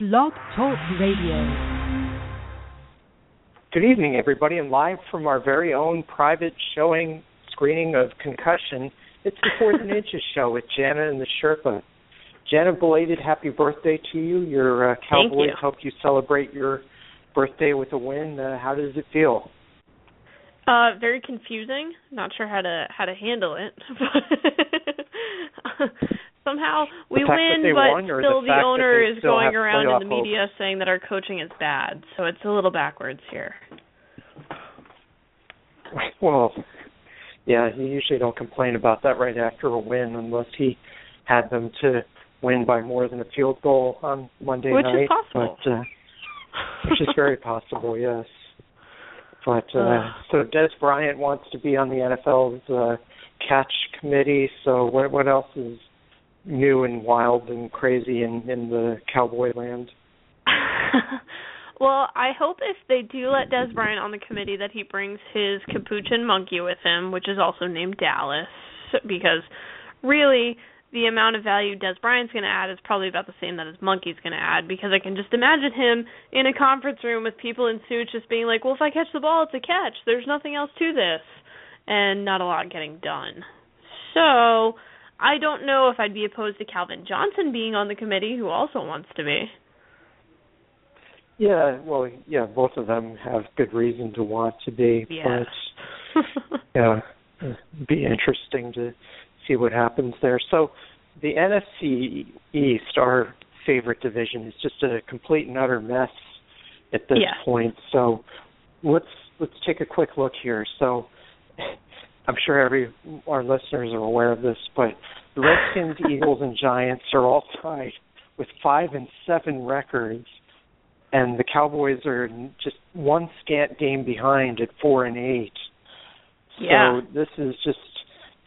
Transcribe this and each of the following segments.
Blog Talk Radio. Good evening, everybody, and live from our very own private showing screening of Concussion. It's the Fourth and Inches show with Jana and the Sherpa. Jana, belated happy birthday to you. Your uh, Cowboys you. helped you celebrate your birthday with a win. Uh, how does it feel? Uh, very confusing. Not sure how to how to handle it. Somehow we win, but or the still the, owner is still going around in the media saying that our coaching is bad. So it's a little backwards here. Well, yeah, you usually don't complain about that right after a win unless he had them to win by more than a field goal on Monday Which night. is possible. But, uh, which is very possible, yes. But uh, so Dez Bryant wants to be on the NFL's uh, catch committee. So what what else is new and wild and crazy in in the cowboy land? well, I hope if they do let Dez Bryant on the committee that he brings his capuchin monkey with him, which is also named Dallas, because really the amount of value Dez Bryant's going to add is probably about the same that his monkey's going to add because I can just imagine him in a conference room with people in suits just being like, "Well, if I catch the ball, it's a catch. There's nothing else to this." And not a lot getting done. So, I don't know if I'd be opposed to Calvin Johnson being on the committee who also wants to be. Yeah, well, yeah, both of them have good reason to want to be, Yes. but yeah, it'd be interesting to see what happens there. So, the NFC East, our favorite division, is just a complete and utter mess at this Yeah. point. So, let's let's take a quick look here. So, I'm sure every our listeners are aware of this, but the Redskins, Eagles, and Giants are all tied with five and seven records and the Cowboys are just one scant game behind at four and eight. Yeah. So this is just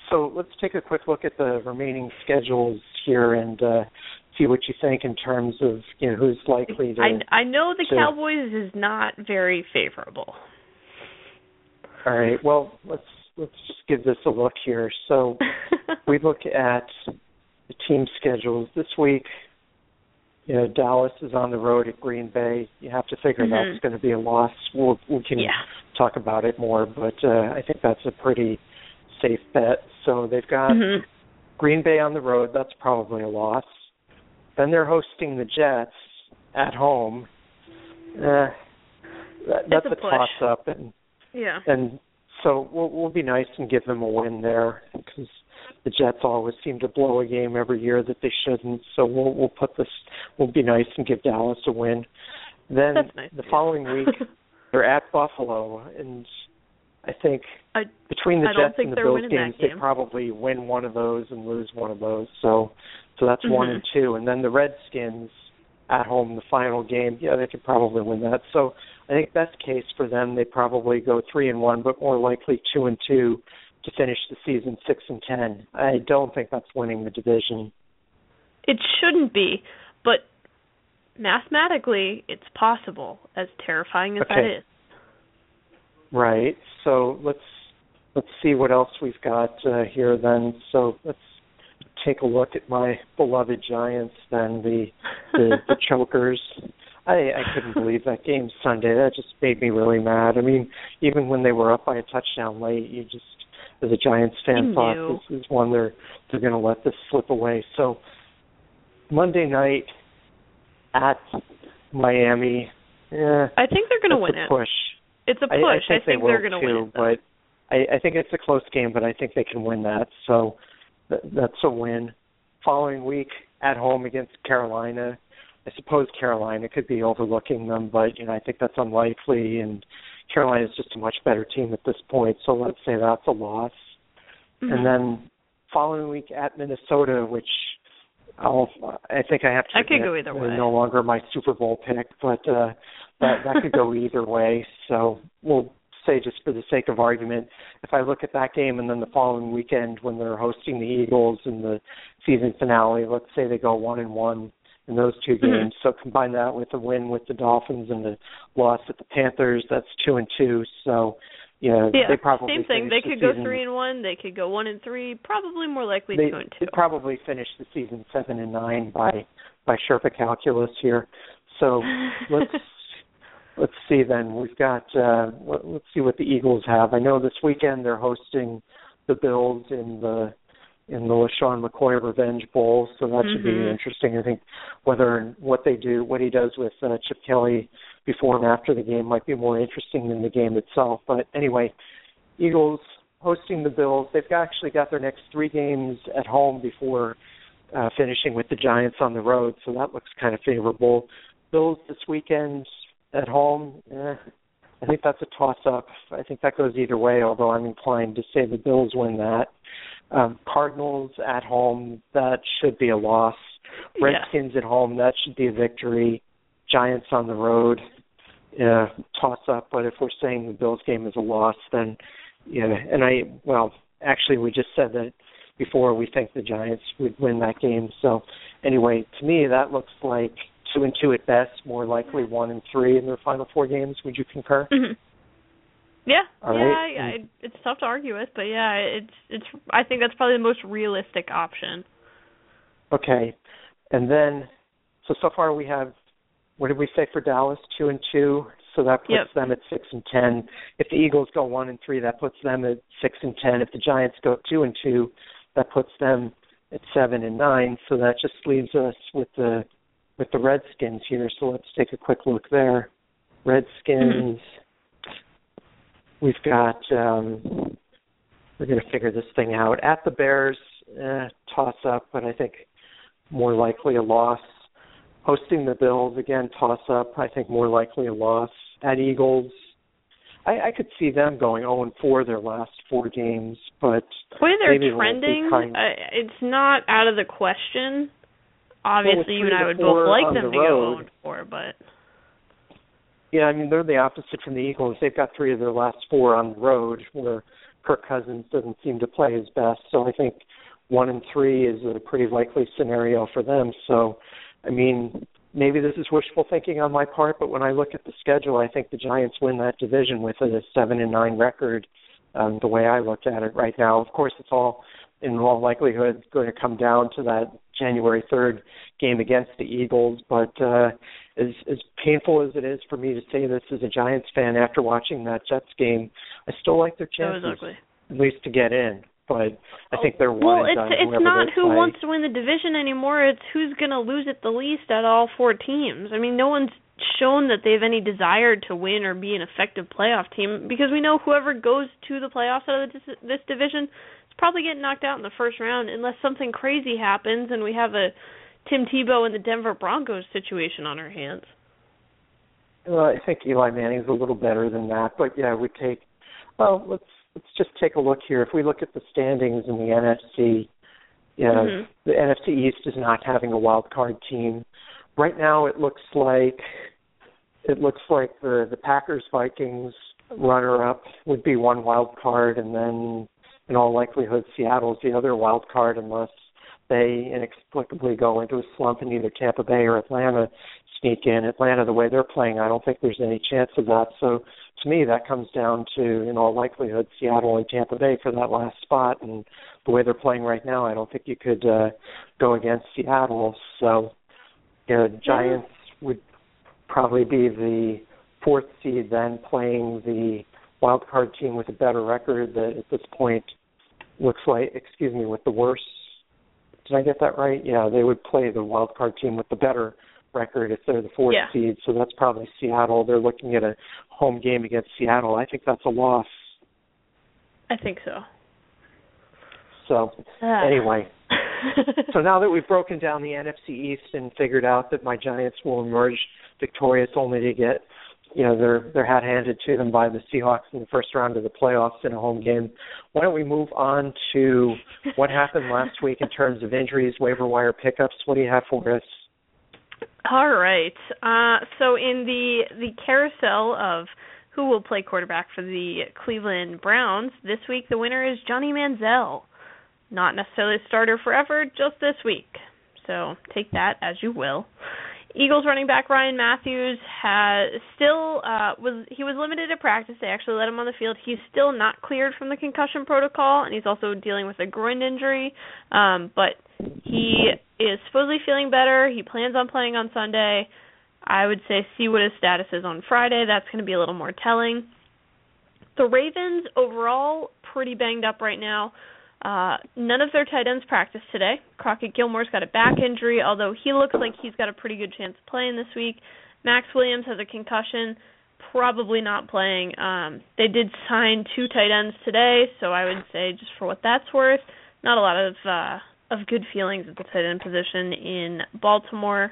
so let's take a quick look at the remaining schedules here and uh see what you think in terms of you know who's likely to I I know the to- Cowboys is not very favorable. all right well let's let's just give this a look here so we look at the team schedules this week you know Dallas is on the road at Green Bay you have to figure Mhm. that's going to be a loss we'll we can yeah. talk about it more, but uh, I think that's a pretty safe bet. So they've got Mhm. Green Bay on the road. That's probably a loss. Then they're hosting the Jets at home. Eh, that, that's a a toss up, and Yeah. and so we'll we'll be nice and give them a win there because the Jets always seem to blow a game every year that they shouldn't. So we'll we'll put this. We'll be nice and give Dallas a win. Then nice. the following week they're at Buffalo, and I think I between the I Jets and the Bills games, they probably win one of those and lose one of those. So, so that's one Mhm. and two, and then the Redskins at home, the final game. Yeah, they could probably win that. So, I think best case for them, they probably go three and one, but more likely two and two to finish the season six and ten. I don't think that's winning the division. It shouldn't be, but mathematically it's possible, as terrifying as that Okay. is. Right. So let's let's see what else we've got uh, here then. So let's take a look at my beloved Giants then the the, the chokers. I I couldn't believe that game Sunday. That just made me really mad. I mean, even when they were up by a touchdown late, you just as a Giants fan thought this is one they're they're going to let this slip away. So Monday night at Miami. Yeah, I think they're going to win that's win a it. Push. It's a push. I, I think, they will are going to win it. but I, I think it's a close game, but I think they can win that. So th- that's a win. Following week at home against Carolina, I suppose Carolina could be overlooking them, but you know I think that's unlikely. And Carolina is just a much better team at this point, so let's say that's a loss. Mhm. And then following week at Minnesota, which I'll I think I have to. I could go either way. No longer my Super Bowl pick, but uh that that could go either way. So we'll say just for the sake of argument, if I look at that game and then the following weekend when they're hosting the Eagles in the season finale, let's say they go one and one in those two Mhm. games. So combine that with the win with the Dolphins and the loss at the Panthers, that's two and two. So yeah, yeah, they probably same thing. They the could go season- three and one. They could go one and three. Probably more likely they two and two. they'd probably finish the season seven and nine by by Sherpa calculus here. So let's let's see then. We've got uh let's see what the Eagles have. I know this weekend they're hosting the Bills in the in the LeSean McCoy Revenge Bowl, so that should Mhm. be interesting. I think whether and what they do, what he does with uh, Chip Kelly before and after the game might be more interesting than the game itself. But anyway, Eagles hosting the Bills. They've actually got their next three games at home before uh, finishing with the Giants on the road, so that looks kind of favorable. Bills this weekend at home. Eh, I think that's a toss-up. I think that goes either way. Although I'm inclined to say the Bills win that. Um, Cardinals at home. That should be a loss. Yeah. Redskins at home. That should be a victory. Giants on the road. Yeah, toss up. But if we're saying the Bills game is a loss, then yeah. And I well, actually, we just said that before. We think the Giants would win that game. So anyway, to me, that looks like two and two at best. More likely one and three in their final four games. Would you concur? Mhm. Yeah, All yeah, right. I, I, it's tough to argue with, but yeah, it's it's. I think that's probably the most realistic option. Okay. And then, so so far we have, what did we say for Dallas? Two and two. So that puts Yep. them at six and ten. If the Eagles go one and three, that puts them at six and ten. If the Giants go two and two, that puts them at seven and nine. So that just leaves us with the with the Redskins here. So let's take a quick look there. Redskins. Mm-hmm. We've got. um We're going to figure this thing out at the Bears. Eh, toss up, but I think more likely a loss. Hosting the Bills again, toss up. I think more likely a loss. At Eagles, I, I could see them going 0 and 4 their last four games, but The way they're Maybe it won't be trending, kind- uh, it's not out of the question. Obviously, you three and I would both like them the to go road. 0 and 4, but yeah, I mean they're the opposite from the Eagles. They've got three of their last four on the road, where Kirk Cousins doesn't seem to play his best. So I think one and three is a pretty likely scenario for them. So, I mean, maybe this is wishful thinking on my part, but when I look at the schedule, I think the Giants win that division with a seven and nine record. Um, the way I look at it right now, of course, it's all in all likelihood going to come down to that January third game against the Eagles. But uh, as as painful as it is for me to say this as a Giants fan after watching that Jets game, I still like their chances at least to get in. But I think they're one Well, it's done it's not who play. wants to win the division anymore. It's who's going to lose it the least out of all four teams. I mean, no one's shown that they have any desire to win or be an effective playoff team because we know whoever goes to the playoffs out of this, this division is probably getting knocked out in the first round unless something crazy happens and we have a Tim Tebow and the Denver Broncos situation on our hands. Well, I think Eli Manning's a little better than that, but yeah, we take. Well, let's let's just take a look here. If we look at the standings in the NFC, yeah, Mhm. the NFC East is not having a wild card team. Right now, it looks like it looks like the the Packers Vikings runner up would be one wild card, and then in all likelihood, Seattle's the other wild card unless they inexplicably go into a slump and either Tampa Bay or Atlanta sneak in. Atlanta, the way they're playing, I don't think there's any chance of that. So to me, that comes down to, in all likelihood, Seattle and Tampa Bay for that last spot. And the way they're playing right now, I don't think you could uh, go against Seattle. So, yeah, Giants would probably be the fourth seed then playing the wild card team with a better record that at this point looks like excuse me with the worst did I get that right? Yeah, they would play the wild card team with the better record if they're the fourth Yeah. seed. So that's probably Seattle. They're looking at a home game against Seattle. I think that's a loss. I think so. So Ah. anyway, so now that we've broken down the NFC East and figured out that my Giants will emerge victorious only to get you know their their hat handed to them by the Seahawks in the first round of the playoffs in a home game. Why don't we move on to what happened last week in terms of injuries, waiver wire pickups? What do you have for us? All right. Uh, so in the the carousel of who will play quarterback for the Cleveland Browns this week, the winner is Johnny Manziel. Not necessarily a starter forever, just this week. So take that as you will. Eagles running back Ryan Mathews has still uh was he was limited to practice. They actually let him on the field. He's still not cleared from the concussion protocol and he's also dealing with a groin injury. Um but he is supposedly feeling better. He plans on playing on Sunday. I would say see what his status is on Friday. That's going to be a little more telling. The Ravens overall pretty banged up right now. Uh, none of their tight ends practiced today. Crockett Gilmore's got a back injury, although he looks like he's got a pretty good chance of playing this week. Maxx Williams has a concussion, probably not playing. Um, they did sign two tight ends today, so I would say just for what that's worth, not a lot of uh, of good feelings at the tight end position in Baltimore.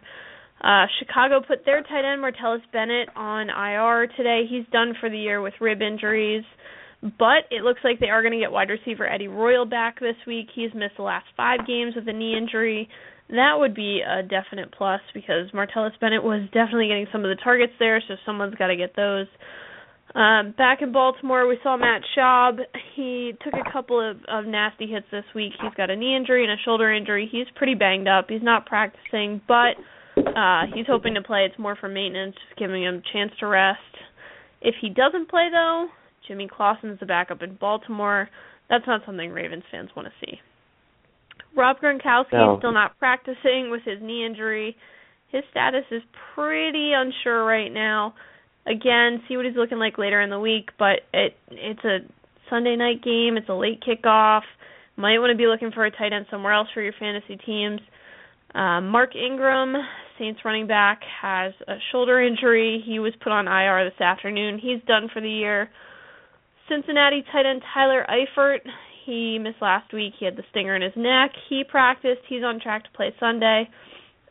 Uh, Chicago put their tight end Martellus Bennett on IR today. He's done for the year with rib injuries, but it looks like they are going to get wide receiver Eddie Royal back this week. He's missed the last five games with a knee injury. That would be a definite plus because Martellus Bennett was definitely getting some of the targets there, so someone's got to get those. Um, back in Baltimore, we saw Matt Schaub. He took a couple of, of nasty hits this week. He's got a knee injury and a shoulder injury. He's pretty banged up. He's not practicing, but uh, he's hoping to play. It's more for maintenance, just giving him a chance to rest. If he doesn't play, though, Jimmy Clausen's the backup in Baltimore. That's not something Ravens fans want to see. Rob Gronkowski no. is still not practicing with his knee injury. His status is pretty unsure right now. Again, see what he's looking like later in the week, but it it's a Sunday night game. It's a late kickoff. Might want to be looking for a tight end somewhere else for your fantasy teams. Uh, Mark Ingram, Saints running back, has a shoulder injury. He was put on IR this afternoon. He's done for the year. Cincinnati tight end Tyler Eifert, he missed last week. He had the stinger in his neck. He practiced. He's on track to play Sunday.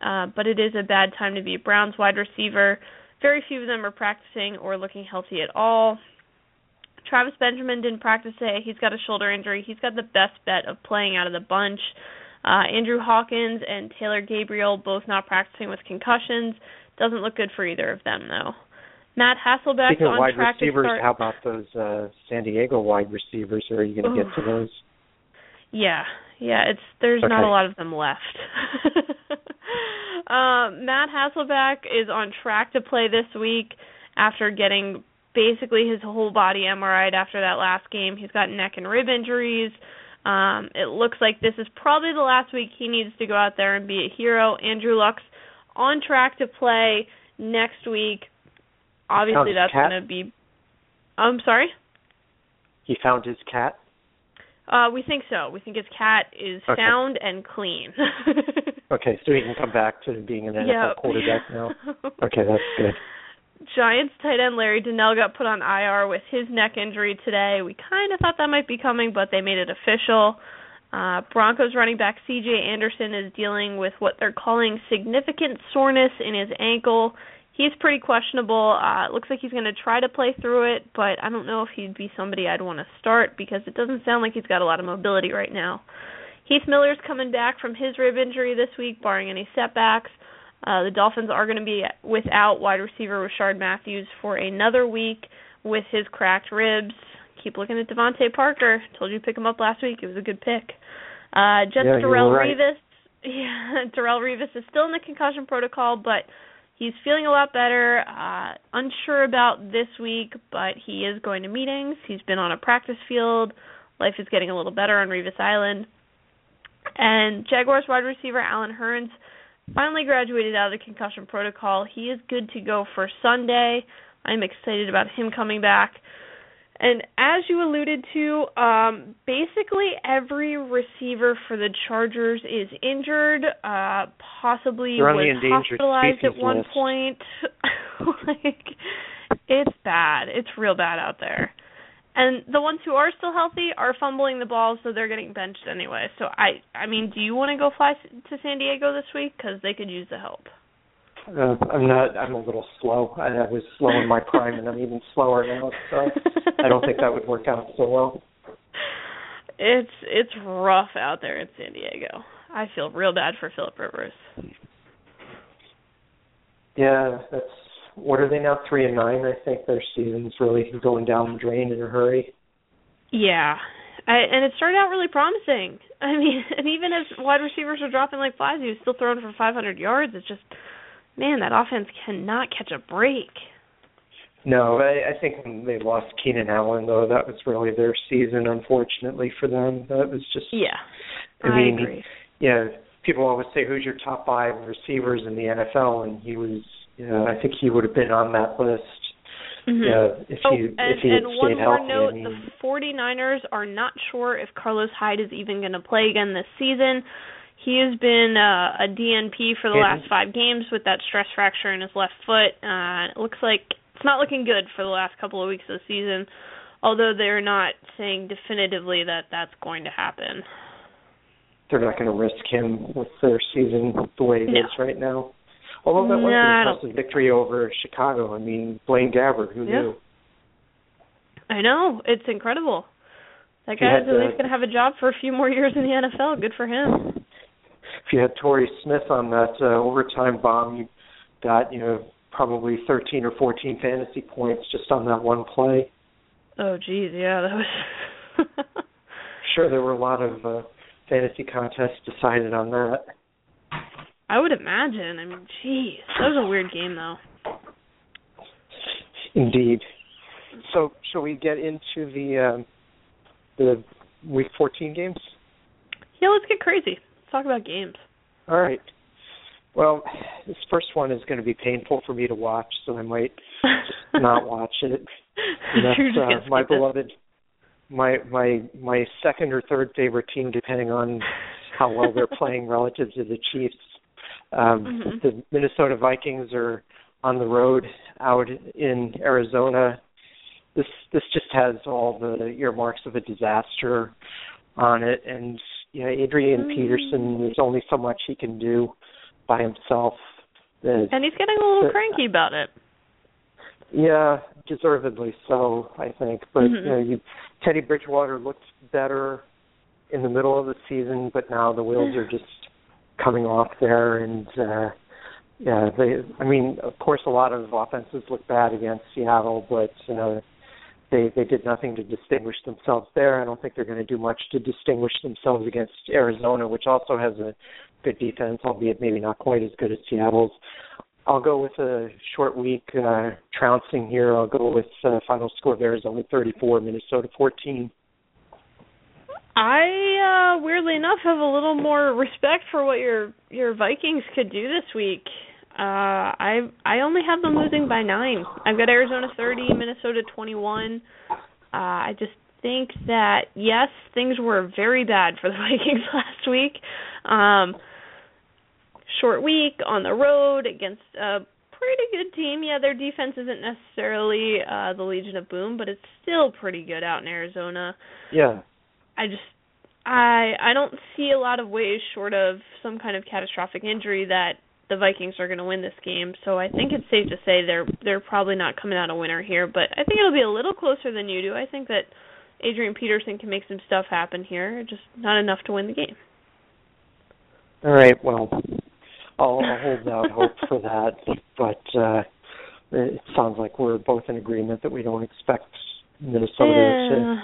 Uh, but it is a bad time to be a Browns wide receiver. Very few of them are practicing or looking healthy at all. Travis Benjamin didn't practice today. He's got a shoulder injury. He's got the best bet of playing out of the bunch. Uh, Andrew Hawkins and Taylor Gabriel both not practicing with concussions. Doesn't look good for either of them though. Matt Hasselbeck Speaking on of wide track receivers, to start. how about those uh, San Diego wide receivers? Are you going to get to those? Yeah, yeah. It's there's not a lot of them left. uh, Matt Hasselbeck is on track to play this week after getting basically his whole body MRI'd after that last game. He's got neck and rib injuries. Um, it looks like this is probably the last week he needs to go out there and be a hero. Andrew Luck's on track to play next week. Obviously, that's cat? going to be. I'm sorry. He found his cat. Uh, we think so. We think his cat is Okay. sound and clean. Okay, so he can come back to being an NFL Yeah. quarterback now. Okay, that's good. Giants tight end Larry Donnell got put on IR with his neck injury today. We kind of thought that might be coming, but they made it official. Uh, Broncos running back C.J. Anderson is dealing with what they're calling significant soreness in his ankle. He's pretty questionable. Uh, it looks like he's going to try to play through it, but I don't know if he'd be somebody I'd want to start because it doesn't sound like he's got a lot of mobility right now. Heath Miller's coming back from his rib injury this week, barring any setbacks. Uh, the Dolphins are going to be without wide receiver Rishard Matthews for another week with his cracked ribs. Keep looking at DeVante Parker. Told you to pick him up last week. It was a good pick. Uh, Jets Yeah, Darrelle right. Revis. Yeah, Darrelle Revis is still in the concussion protocol, but he's feeling a lot better. Uh, unsure about this week, but he is going to meetings. He's been on a practice field. Life is getting a little better on Revis Island. And Jaguars wide receiver Allen Hurns finally graduated out of the concussion protocol. He is good to go for Sunday. I'm excited about him coming back. And as you alluded to, um, basically every receiver for the Chargers is injured, uh, possibly They're was hospitalized at one list. point. like, it's bad. It's real bad out there. And the ones who are still healthy are fumbling the ball, so they're getting benched anyway. So I, I mean, do you want to go fly to San Diego this week? Because they could use the help. Uh, I'm not. I'm a little slow. I, I was slow in my prime, and I'm even slower now. So I don't think that would work out so well. It's it's rough out there in San Diego. I feel real bad for Philip Rivers. Yeah, that's. What are they now? Three and nine. I think their season's really going down the drain in a hurry. Yeah, I, and it started out really promising. I mean, and even as wide receivers are dropping like flies, he was still throwing for 500 yards. It's just, man, that offense cannot catch a break. No, I, I think when they lost Keenan Allen, though, that was really their season. Unfortunately for them, that was just. Yeah, I I, mean, agree. Yeah, people always say who's your top five receivers in the NFL, and he was Yeah, I think he would have been on that list. Mm-hmm. Yeah, if oh, he and, if he had and one more healthy. note: I mean, the 49ers are not sure if Carlos Hyde is even going to play again this season. He has been uh, a DNP for the last five games with that stress fracture in his left foot. Uh, it looks like it's not looking good for the last couple of weeks of the season, although they're not saying definitively that that's going to happen. they're not going to risk him with their season the way it is No. right now. Although that was No, I an impressive victory over Chicago. I mean, Blaine Gabbert, who Yeah. knew? I know it's incredible. That guy's at least going to have a job for a few more years in the NFL. Good for him. If you had Torrey Smith on that uh, overtime bomb, you got you know probably 13 or 14 fantasy points just on that one play. Oh, geez, yeah, that was. Sure, there were a lot of uh, fantasy contests decided on that. I would imagine. I mean, jeez, that was a weird game though. Indeed. So, shall we get into the um, the week 14 games? Yeah, let's get crazy. Talk about games. All right. Well, this first one is going to be painful for me to watch, so I might not watch it. And that's uh, my it. beloved, my my my second or third favorite team, depending on how well they're playing relative to the Chiefs. Um, Mhm. The Minnesota Vikings are on the road out in Arizona. This this just has all the earmarks of a disaster on it, and you know Adrian Mm. Peterson. There's only so much he can do by himself. And he's getting a little cranky about it. yeah, deservedly so, I think. But Mhm. you know, you, Teddy Bridgewater looked better in the middle of the season, but now the wheels are just coming off there, and uh, yeah, they. I mean, of course, a lot of offenses look bad against Seattle, but uh, they they did nothing to distinguish themselves there. I don't think they're going to do much to distinguish themselves against Arizona, which also has a good defense, albeit maybe not quite as good as Seattle's. I'll go with a short week uh, trouncing here. I'll go with uh, final score of Arizona 34, Minnesota 14. I uh weirdly enough have a little more respect for what your your Vikings could do this week. Uh I I only have them losing by 9. I've got Arizona 30, Minnesota 21. Uh I just think that yes, things were very bad for the Vikings last week. Um short week on the road against a pretty good team. Yeah, their defense isn't necessarily uh the Legion of Boom, but it's still pretty good out in Arizona. Yeah, I just I I don't see a lot of ways short of some kind of catastrophic injury that the Vikings are going to win this game. So I think it's safe to say they're they're probably not coming out a winner here, but I think it'll be a little closer than you do. I think that Adrian Peterson can make some stuff happen here, just not enough to win the game. all right. Well, I'll, I'll hold out hope for that, but uh, it sounds like we're both in agreement that we don't expect Minnesota to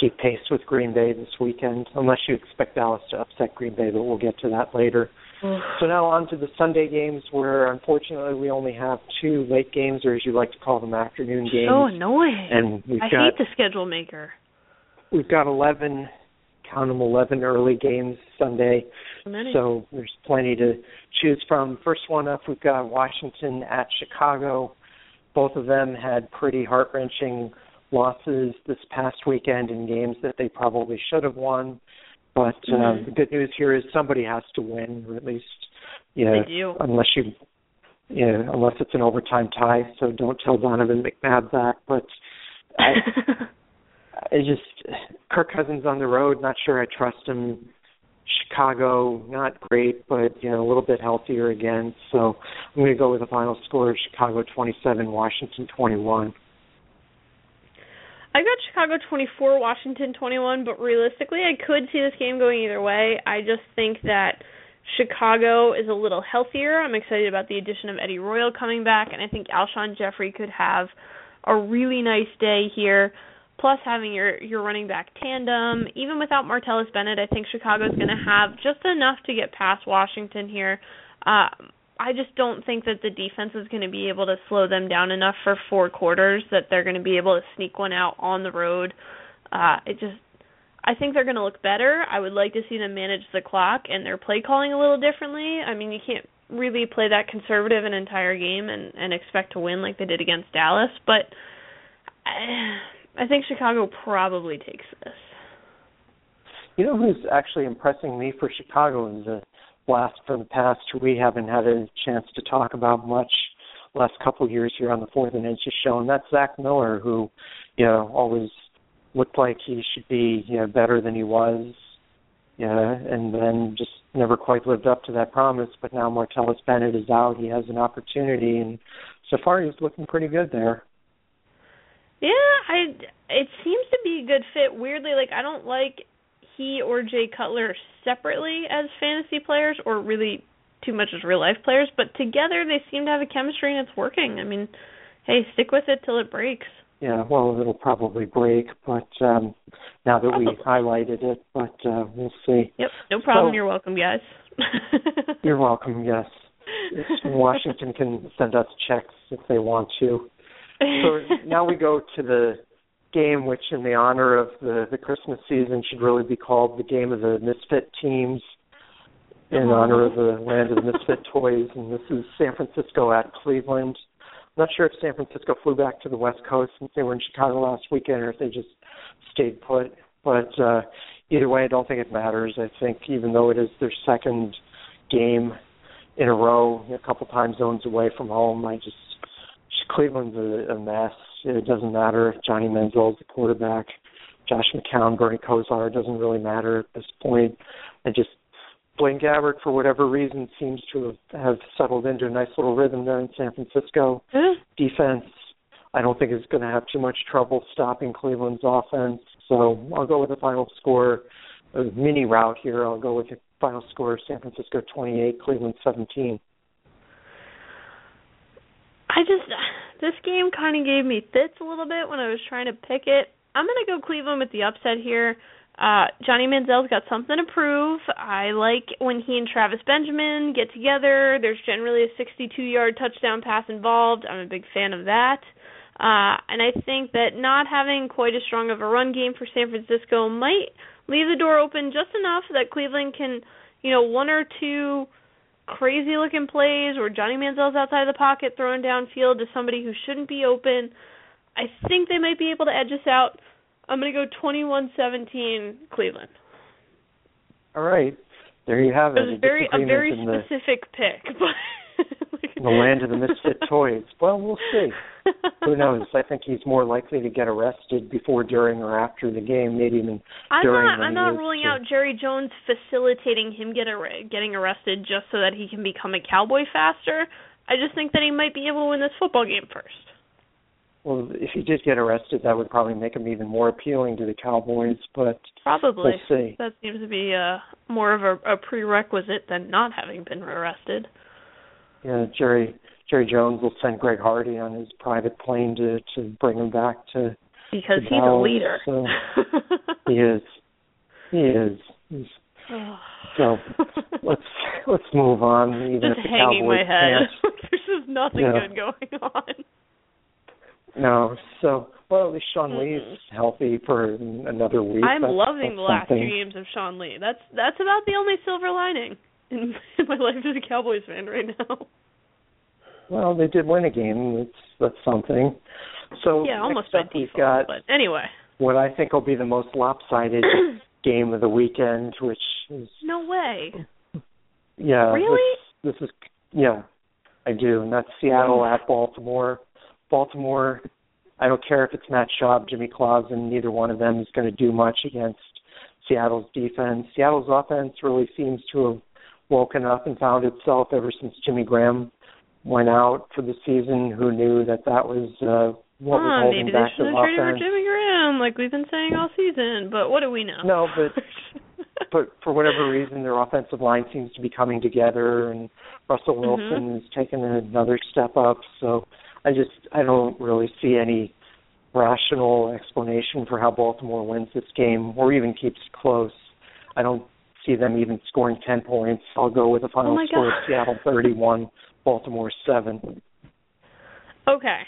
keep pace with Green Bay this weekend, unless you expect Dallas to upset Green Bay, but we'll get to that later. So now on to the Sunday games, where unfortunately we only have two late games, or as you like to call them, afternoon games. So annoying. and we've I got hate the schedule maker. we've got eleven, count them, eleven early games Sunday. So many. So there's plenty to choose from. First one up, we've got Washington at Chicago. Both of them had pretty heart wrenching losses this past weekend in games that they probably should have won. But uh, Mhm. the good news here is somebody has to win, or at least, you know, unless you, you know, unless it's an overtime tie. So don't tell Donovan McNabb that. But I, I just Kirk Cousins on the road. Not sure I trust him. Chicago, not great, but you know a little bit healthier again. So I'm going to go with a final score of Chicago 27, Washington 21. I got Chicago 24, Washington 21, but realistically, I could see this game going either way. I just think that Chicago is a little healthier. I'm excited about the addition of Eddie Royal coming back, and I think Alshon Jeffery could have a really nice day here. Plus, having your your running back tandem, even without Martellus Bennett, I think Chicago's going to have just enough to get past Washington here. Uh, I just don't think that the defense is going to be able to slow them down enough for four quarters that they're going to be able to sneak one out on the road. Uh it just I think they're going to look better. I would like to see them manage the clock and their play calling a little differently. I mean, you can't really play that conservative an entire game and and expect to win like they did against Dallas, but I, I think Chicago probably takes this. You know who's actually impressing me for Chicago is a blast from the past we haven't had a chance to talk about much last couple years here on the Fourth and Inches show, and that's Zach Miller, who you know always looked like he should be you know better than he was, yeah, and then just never quite lived up to that promise. But now Martellus Bennett is out; he has an opportunity, and so far he's looking pretty good there. Yeah, I it seems to be a good fit. Weirdly, like I don't like he or Jay Cutler separately as fantasy players, or really too much as real life players, but together they seem to have a chemistry and it's working. I mean, hey, stick with it till it breaks. Yeah, well, it'll probably break, but um now that we highlighted it, but uh we'll see. Yep, no problem. So, you're welcome, guys. you're welcome. Yes, Washington can send us checks if they want to. So now we go to the game, which, in the honor of the the Christmas season, should really be called the game of the misfit teams in honor of the land of the misfit toys. And this is San Francisco at Cleveland. I'm not sure if San Francisco flew back to the West Coast since they were in Chicago last weekend, or if they just stayed put. But uh, either way, I don't think it matters. I think even though it is their second game in a row, a couple time zones away from home, I just Cleveland's a, a mess. It doesn't matter if Johnny Manziel is the quarterback. Josh McCown, Bernie Kosar, it doesn't really matter at this point. I just Blaine Gabbert, for whatever reason, seems to have, have settled into a nice little rhythm there in San Francisco. Mm-hmm. Defense, I don't think is going to have too much trouble stopping Cleveland's offense. So I'll go with the final score, a mini route here. I'll go with the final score: San Francisco 28, Cleveland 17. I just this game kind of gave me fits a little bit when I was trying to pick it. I'm gonna go Cleveland with the upset here. Uh, Johnny Manziel's got something to prove. I like when he and Travis Benjamin get together. There's generally a 62-yard touchdown pass involved. I'm a big fan of that. Uh, and I think that not having quite as strong of a run game for San Francisco might leave the door open just enough that Cleveland can, you know, one or two crazy looking plays where Johnny Manziel's outside of the pocket throwing downfield to somebody who shouldn't be open. I think they might be able to edge us out. I'm going to go 21-17 Cleveland. All right. There you have it. It was very a very the, specific pick, but the land of the misfit toys. Well, we'll see. Who knows? I think he's more likely to get arrested before, during, or after the game, maybe even I'm during. not. I'm not ruling to. out Jerry Jones facilitating him get ar- getting arrested just so that he can become a cowboy faster. I just think that he might be able to win this football game first. Well, if he did get arrested, that would probably make him even more appealing to the Cowboys. But probably we'll see. That seems to be uh, more of a, a prerequisite than not having been arrested. Yeah, Jerry Jerry Jones will send Greg Hardy on his private plane to to bring him back to because to he's Dallas, a leader. So he is. He is. He's, so let's let's move on. Even Just if the hanging Cowboys my head. There's just nothing Yeah. good going on. No, so well at least Sean Mm-mm. Lee's healthy for another week. I'm That's- loving that's the last something. games of Sean Lee. That's that's about the only silver lining in, my life as a Cowboys fan right now. Well, they did win a game. That's that's something. So yeah, almost by up we've got But anyway, what I think will be the most lopsided game of the weekend, which is no way. yeah. Really? This, this is yeah, I do, and that's Seattle at Baltimore. Baltimore. I don't care if it's Matt Schaub, Jimmy Clausen. Neither one of them is going to do much against Seattle's defense. Seattle's offense really seems to have woken up and found itself ever since Jimmy Graham went out for the season. Who knew that that was uh, what was holding maybe they back should the have traded for offense? Jimmy Graham, like we've been saying all season. But what do we know? No, but but for whatever reason, their offensive line seems to be coming together, and Russell Mm-hmm. Wilson is taking another step up. So I just I don't really see any rational explanation for how Baltimore wins this game or even keeps it close. I don't see them even scoring ten points. I'll go with a final Oh score of Seattle thirty-one, Baltimore seven. okay,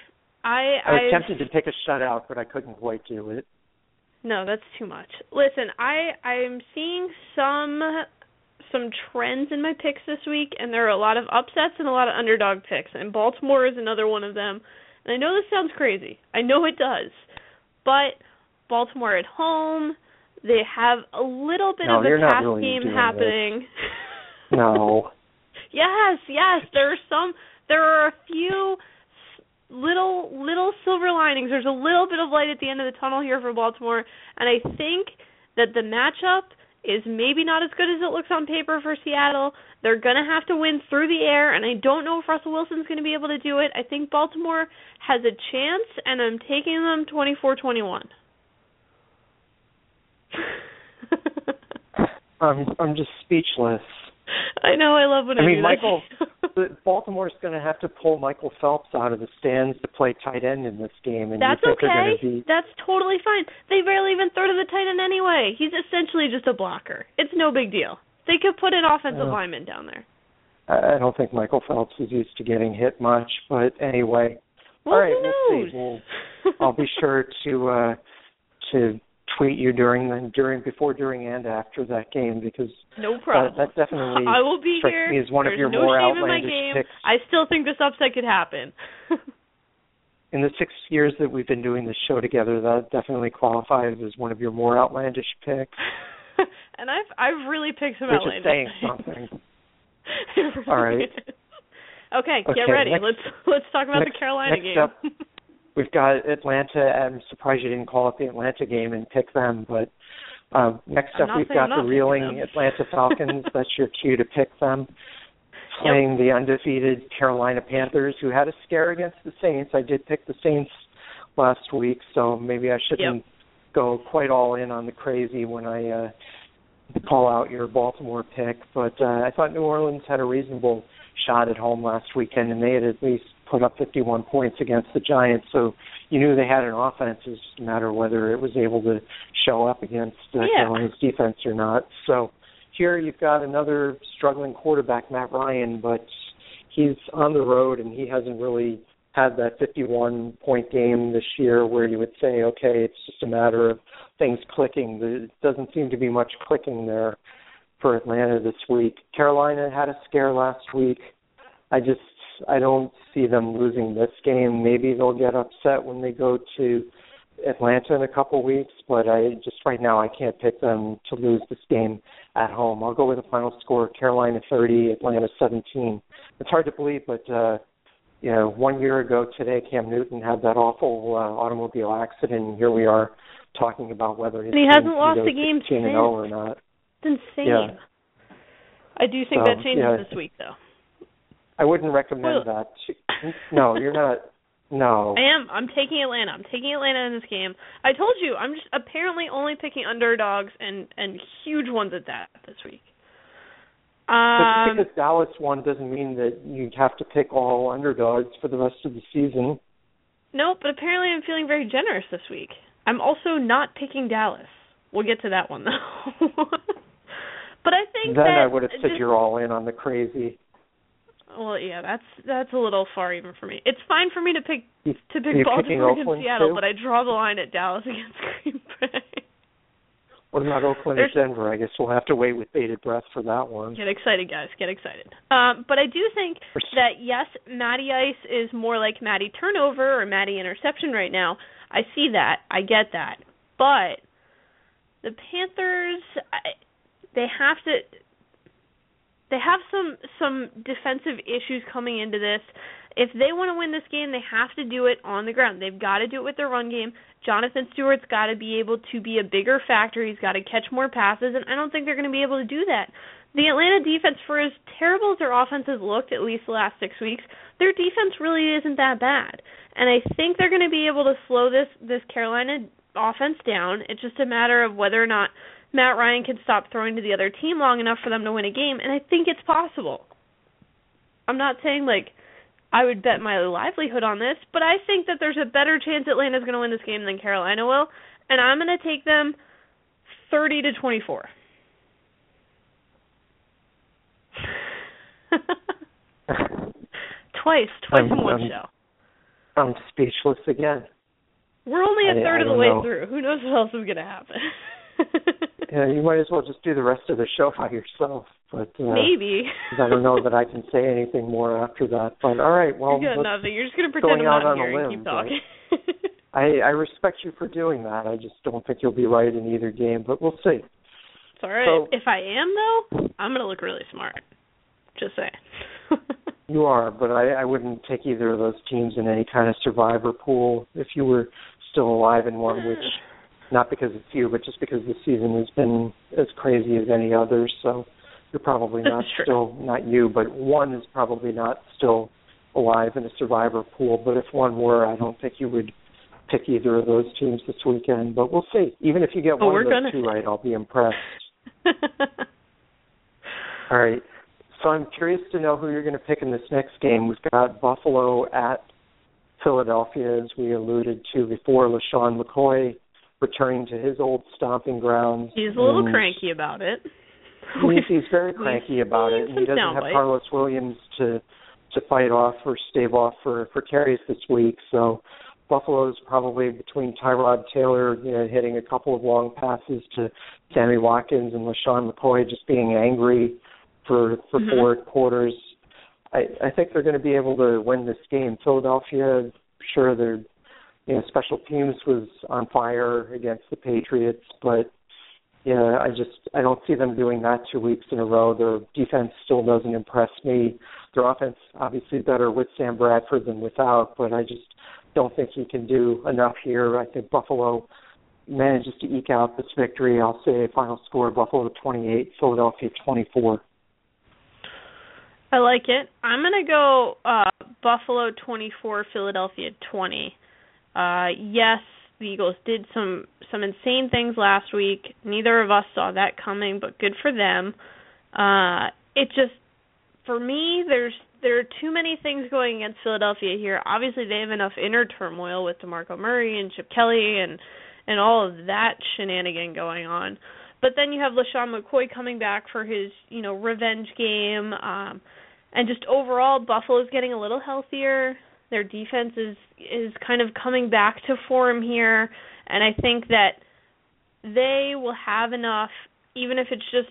I I was I've- tempted to pick a shutout, but I couldn't quite do it. No, that's too much. Listen, I I'm seeing some some trends in my picks this week, and there are a lot of upsets and a lot of underdog picks, and Baltimore is another one of them. And I know this sounds crazy. I know it does. But Baltimore at home, they have a little bit no, of a pass really game happening. No. yes, yes, there are some there are a few little little silver linings. There's a little bit of light at the end of the tunnel here for Baltimore, and I think that the matchup is maybe not as good as it looks on paper for Seattle. They're going to have to win through the air, and I don't know if Russell Wilson's going to be able to do it. I think Baltimore has a chance, and I'm taking them 24-21. I'm I'm just speechless. I know. I love when I, I mean, Michael. Baltimore's going to have to pull Michael Phelps out of the stands to play tight end in this game, and That's okay. Be... That's totally fine. They barely even throw to the tight end anyway. He's essentially just a blocker. It's no big deal. They could put an offensive Uh, lineman down there. I don't think Michael Phelps is used to getting hit much, but anyway. Well, All right, who we'll knows? see. We'll, I'll be sure to uh to tweet you during the during before during and after that game because no problem. that definitely I will be here. me as one of your no more shame in my outlandish game. picks. I still think this upset could happen. in the six years that we've been doing this show together, that definitely qualifies as one of your more outlandish picks. and I've I've really picked some Which outlandish is saying something. Really All right. is. Okay, get ready. next- let's let's talk about next- the Carolina game. up, We've got Atlanta. I'm surprised you didn't call it the Atlanta game and pick them, but um, next up we've got the reeling. Atlanta Falcons. That's your cue to pick them. Playing the undefeated Carolina Panthers, who had a scare against the Saints. I did pick the Saints last week, so maybe I shouldn't go quite all in on the crazy when I uh, call out your Baltimore pick. But uh, I thought New Orleans had a reasonable shot at home last weekend, and they had at least put up 51 points against the Giants. So you knew they had an offense. It's just a matter of whether it was able to show up against uh, Yeah. Carolina's defense or not. So here you've got another struggling quarterback, Matt Ryan, but he's on the road and he hasn't really had that 51 point game this year where you would say, okay, it's just a matter of things clicking. There doesn't seem to be much clicking there for Atlanta this week. Carolina had a scare last week. I just I don't see them losing this game. Maybe they'll get upset when they go to Atlanta in a couple weeks, but I just right now I can't pick them to lose this game at home. I'll go with the final score: Carolina 30, Atlanta 17. It's hard to believe, but uh, you know, one year ago today, Cam Newton had that awful uh, automobile accident, and here we are talking about whether his And he hasn't lost a game 16 and 0 or not. It's insane. Yeah. I do think So, that changes yeah. this week, though. I wouldn't recommend Well- that. No, you're not. No. I am. I'm taking Atlanta. I'm taking Atlanta in this game. I told you. I'm just apparently only picking underdogs and and huge ones at that this week. But Um, just because Dallas won doesn't mean that you have to pick all underdogs for the rest of the season. no, but apparently I'm feeling very generous this week. I'm also not picking Dallas. We'll get to that one though. but I think Then that I would have said this- you're all in on the crazy. Well, yeah, that's that's a little far even for me. It's fine for me to pick to pick are you picking Baltimore against Oakland Seattle, too? but I draw the line at Dallas against Green Bay. What about Oakland There's- and Denver? I guess we'll have to wait with bated breath for that one. Get excited, guys. Get excited. Um, but I do think that yes, Matty Ice is more like Matty turnover or Matty interception right now. I see that. I get that. But the Panthers, I, they have to. They have some some defensive issues coming into this. If they want to win this game, they have to do it on the ground. They've got to do it with their run game. Jonathan Stewart's got to be able to be a bigger factor. He's got to catch more passes, and I don't think they're going to be able to do that. The Atlanta defense, for as terrible as their offense has looked, at least the last six weeks, their defense really isn't that bad. And I think they're going to be able to slow this this Carolina offense down. It's just a matter of whether or not Matt Ryan can stop throwing to the other team long enough for them to win a game, and I think it's possible. I'm not saying like I would bet my livelihood on this, but I think that there's a better chance Atlanta's going to win this game than Carolina will, and I'm going to take them 30 to 24. twice, twice I'm- in one I'm- show. I'm speechless again. We're only a I- third I of the way know. through. Who knows what else is going to happen? Yeah, you might as well just do the rest of the show by yourself. but uh, maybe I don't know that I can say anything more after that. But all right, well, you got nothing. You're just gonna pretend going I'm not here and limb, keep talking. I, I respect you for doing that. I just don't think you'll be right in either game, but we'll see. it's all right. So- if I am though, I'm gonna look really smart. Just saying. You are, but I, I wouldn't take either of those teams in any kind of survivor pool if you were still alive in one, which not because it's you, but just because the season has been as crazy as any other. So you're probably not is true. still not you, but one is probably not still alive in a survivor pool. But if one were, I don't think you would pick either of those teams this weekend. But we'll see. Even if you get Oh, one of those gonna two right, I'll be impressed. All right. So I'm curious to know who you're going to pick in this next game. We've got Buffalo at Philadelphia, as we alluded to before. LeSean McCoy returning to his old stomping grounds. He's a little cranky about it. He's, he's very cranky about it, and he doesn't have. Karlos Williams to to fight off or stave off for for carries this week. So Buffalo's probably between Tyrod Taylor, you know, hitting a couple of long passes to Sammy Watkins and LeSean McCoy just being angry for for Mhm. four quarters. I I think they're going to be able to win this game. Philadelphia, sure, their you know special teams was on fire against the Patriots, but yeah, I just I don't see them doing that two weeks in a row. Their defense still doesn't impress me. Their offense obviously better with Sam Bradford than without, but I just don't think he can do enough here. I think Buffalo manages to eke out this victory. I'll say final score Buffalo 28, Philadelphia 24. I like it. I'm gonna go uh Buffalo 24, Philadelphia 20. Uh yes, the Eagles did some some insane things last week. Neither of us saw that coming, but good for them. Uh it just for me there's there are too many things going against Philadelphia here. Obviously they have enough inner turmoil with DeMarco Murray and Chip Kelly and and all of that shenanigan going on. But then you have LeSean McCoy coming back for his, you know, revenge game. Um and just overall Buffalo's getting a little healthier. Their defense is is kind of coming back to form here and I think that they will have enough even if it's just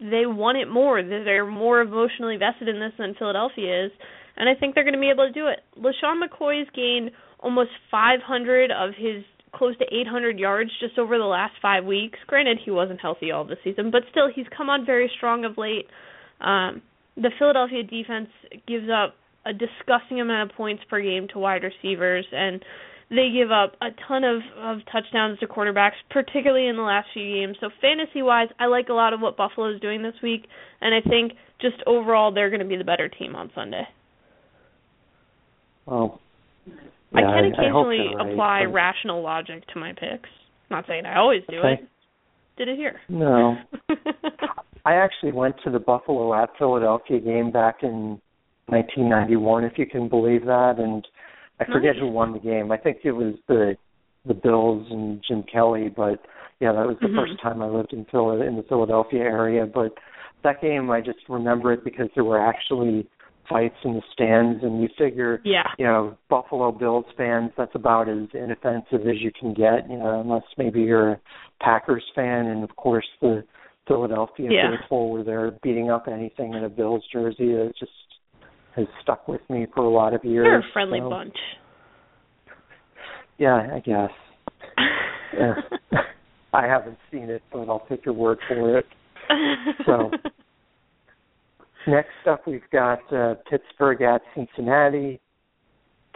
they want it more. They're more emotionally vested in this than Philadelphia is, and I think they're going to be able to do it. LeSean McCoy's gained almost 500 of his close to 800 yards just over the last five weeks. Granted, he wasn't healthy all the season, but still, he's come on very strong of late. Um, the Philadelphia defense gives up a disgusting amount of points per game to wide receivers, and they give up a ton of, of touchdowns to quarterbacks, particularly in the last few games. So fantasy wise, I like a lot of what Buffalo is doing this week, and I think just overall they're going to be the better team on Sunday. Well, I yeah, can I hope occasionally you're right, apply but- rational logic to my picks. Not saying I always do Okay. it. Did it here. No. I actually went to the Buffalo at Philadelphia game back in 1991, if you can believe that, and I forget Nice. who won the game. I think it was the the Bills and Jim Kelly, but yeah, that was the Mhm. first time I lived in Phil in the Philadelphia area. But that game, I just remember it because there were actually fights in the stands, and you figure yeah. you know, Buffalo Bills fans, that's about as inoffensive as you can get, you know, unless maybe you're a Packers fan and of course the Philadelphia Yeah. faithful where they're beating up anything in a Bills jersey that just has stuck with me for a lot of years. They're a friendly so, bunch. Yeah, I guess. Yeah. I haven't seen it, but I'll take your word for it. So- Next up, we've got uh, Pittsburgh at Cincinnati.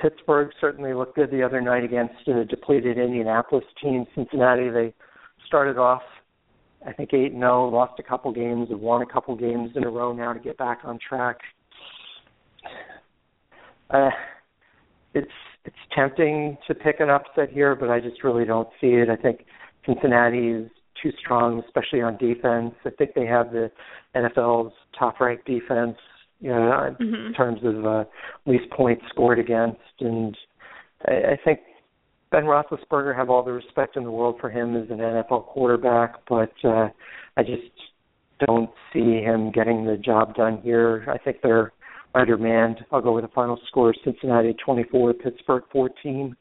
Pittsburgh certainly looked good the other night against a depleted Indianapolis team. Cincinnati, they started off, I think, 8 0, lost a couple games, have won a couple games in a row now to get back on track. Uh, it's it's tempting to pick an upset here, but I just really don't see it. I think Cincinnati is too strong, especially on defense. I think they have the NFL's top-ranked defense, you know, in Mhm. terms of uh, least points scored against, and I, I think Ben Roethlisberger have all the respect in the world for him as an NFL quarterback, but uh, I just don't see him getting the job done here. I think they're undermanned. I'll go with a final score: Cincinnati 24, Pittsburgh 14.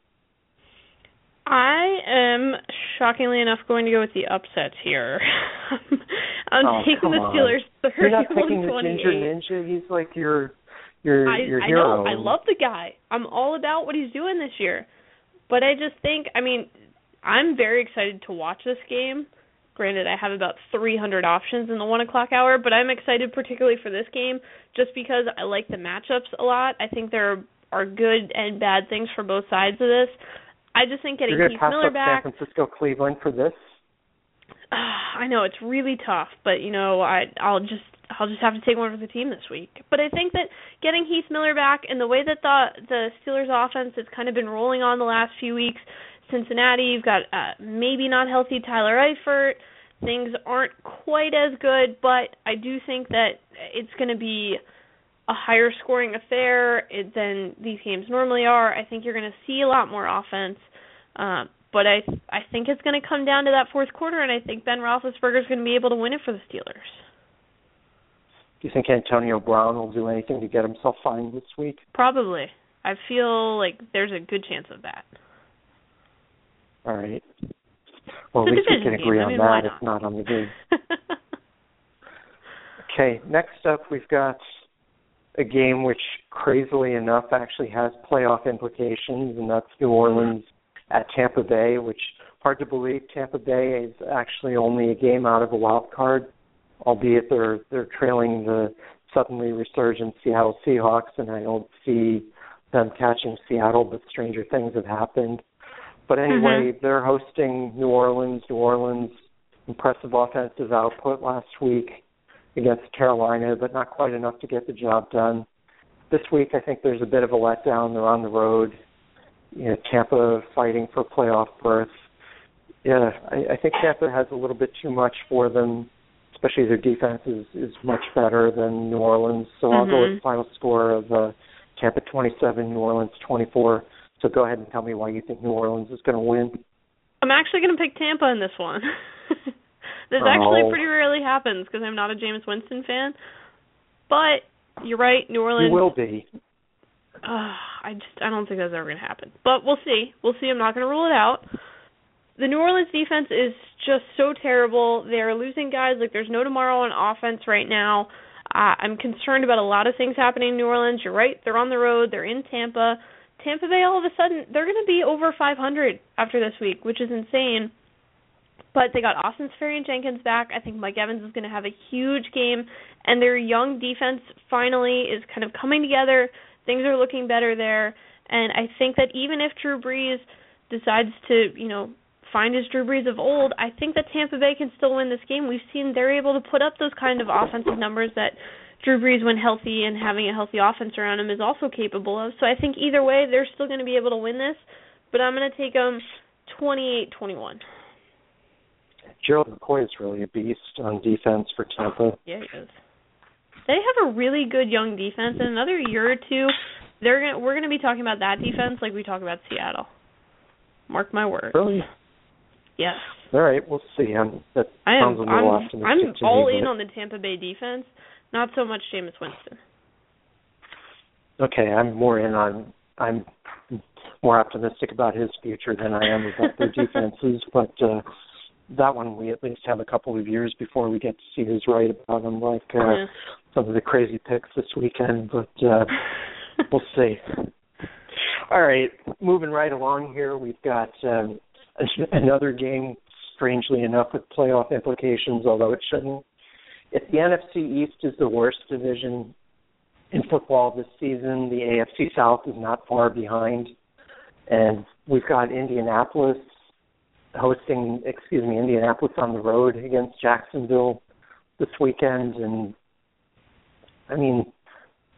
I am shockingly enough going to go with the upsets here. I'm oh, taking the Steelers on. You're not the Ginger Ninja. He's like your your I, your I hero. know. I love the guy. I'm all about what he's doing this year. But I just think, I mean, I'm very excited to watch this game. Granted, I have about 300 options in the one o'clock hour, but I'm excited particularly for this game just because I like the matchups a lot. I think there are good and bad things for both sides of this. I just think getting You're Heath pass Miller up back. San Francisco, Cleveland for this. Uh, I know it's really tough, but you know I I'll just I'll just have to take one for the team this week. But I think that getting Heath Miller back and the way that the the Steelers offense has kind of been rolling on the last few weeks, Cincinnati, you've got uh, maybe not healthy Tyler Eifert. Things aren't quite as good, but I do think that it's going to be a higher scoring affair than these games normally are. I think you're going to see a lot more offense. Uh, but I I think it's going to come down to that fourth quarter, and I think Ben Roethlisberger is going to be able to win it for the Steelers. Do you think Antonio Brown will do anything to get himself fined this week? Probably. I feel like there's a good chance of that. All right. Well, It's at least we can game. agree I on mean, that, if not? not on the game. Okay, next up we've got a game which crazily enough actually has playoff implications, and that's New Orleans at Tampa Bay, which hard to believe Tampa Bay is actually only a game out of a wild card, albeit they're they're trailing the suddenly resurgent Seattle Seahawks, and I don't see them catching Seattle, but stranger things have happened. But anyway, they're hosting New Orleans. New Orleans impressive offensive output last week against Carolina, but not quite enough to get the job done. This week, I think there's a bit of a letdown. They're on the road. You know, Tampa fighting for playoff berth. Yeah, I, I think Tampa has a little bit too much for them, especially their defense is, is much better than New Orleans. So I'll go with final score of uh, Tampa 27, New Orleans 24. So go ahead and tell me why you think New Orleans is going to win. I'm actually going to pick Tampa in this one. this Oh. actually pretty rarely happens because I'm not a Jameis Winston fan. But you're right, New Orleans. You will be. Uh, I just I don't think that's ever going to happen. But we'll see. We'll see. I'm not going to rule it out. The New Orleans defense is just so terrible. They're losing guys like there's no tomorrow on offense right now. Uh, I'm concerned about a lot of things happening in New Orleans. You're right. They're on the road. They're in Tampa. Tampa Bay all of a sudden they're going to be over 500 after this week, which is insane. But they got Austin Seferian-Jenkins back. I think Mike Evans is going to have a huge game, and their young defense finally is kind of coming together. Things are looking better there, and I think that even if Drew Brees decides to, you know, find his Drew Brees of old, I think that Tampa Bay can still win this game. We've seen they're able to put up those kind of offensive numbers that Drew Brees, when healthy and having a healthy offense around him, is also capable of. So I think either way, they're still going to be able to win this. But I'm going to take them 28-21. Gerald McCoy is really a beast on defense for Tampa. Yeah, he is. They have a really good young defense. In another year or two, they're gonna we're going to be talking about that defense like we talk about Seattle. Mark my words. Really? Yes. All right, we'll see. I'm, that I am. sounds a little I'm, optimistic I'm all in on the Tampa Bay defense. Not so much Jameis Winston. Okay, I'm more in on. I'm more optimistic about his future than I am about their defenses, but uh, that one we at least have a couple of years before we get to see who's right about them, like uh, Yeah. some of the crazy picks this weekend. But uh, we'll see. All right, moving right along here, we've got um, another game. Strangely enough, with playoff implications, although it shouldn't. If the NFC East is the worst division in football this season, the AFC South is not far behind, and we've got Indianapolis hosting, excuse me, Indianapolis on the road against Jacksonville this weekend, and I mean,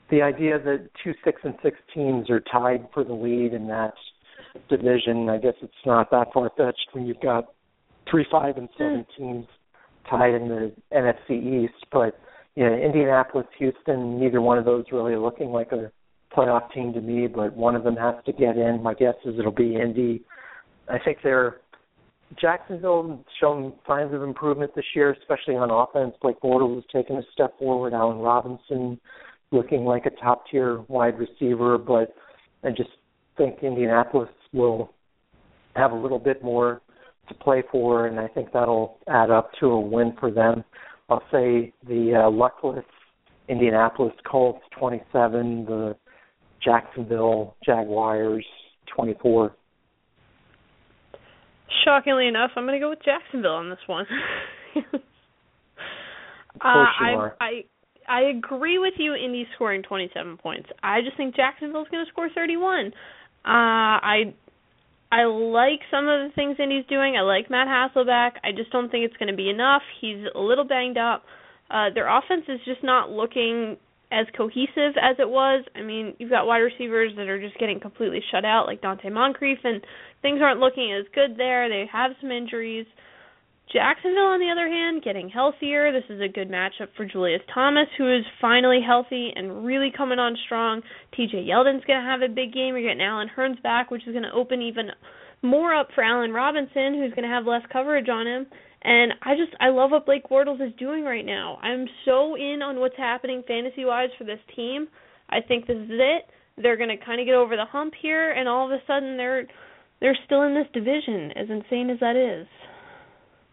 the idea that two six and six teams are tied for the lead in that division, I guess it's not that far fetched when you've got three five and seven hmm. teams tied in the NFC East, but you know, Indianapolis, Houston, neither one of those really looking like a playoff team to me, but one of them has to get in. My guess is it'll be Indy. I think they're Jacksonville shown signs of improvement this year, especially on offense. Blake Bortles has taken a step forward. Allen Robinson looking like a top tier wide receiver, but I just think Indianapolis will have a little bit more to play for, and I think that'll add up to a win for them. I'll say the uh, luckless Indianapolis Colts 27, the Jacksonville Jaguars 24. Shockingly enough, I'm going to go with Jacksonville on this one. uh, I, are. I I agree with you. Indy scoring 27 points. I just think Jacksonville's going to score 31. Uh, I I like some of the things Indy's doing. I like Matt Hasselbeck. I just don't think it's going to be enough. He's a little banged up. Uh, their offense is just not looking as cohesive as it was. I mean, you've got wide receivers that are just getting completely shut out, like Donte Moncrief, and things aren't looking as good there. They have some injuries. Jacksonville, on the other hand, getting healthier. This is a good matchup for Julius Thomas, who is finally healthy and really coming on strong. TJ Yeldon's going to have a big game. You're getting Allen Hurns back, which is going to open even more up for Allen Robinson, who's going to have less coverage on him. And I just I love what Blake Bortles is doing right now. I'm so in on what's happening fantasy wise for this team. I think this is it. They're going to kind of get over the hump here, and all of a sudden they're they're still in this division, as insane as that is.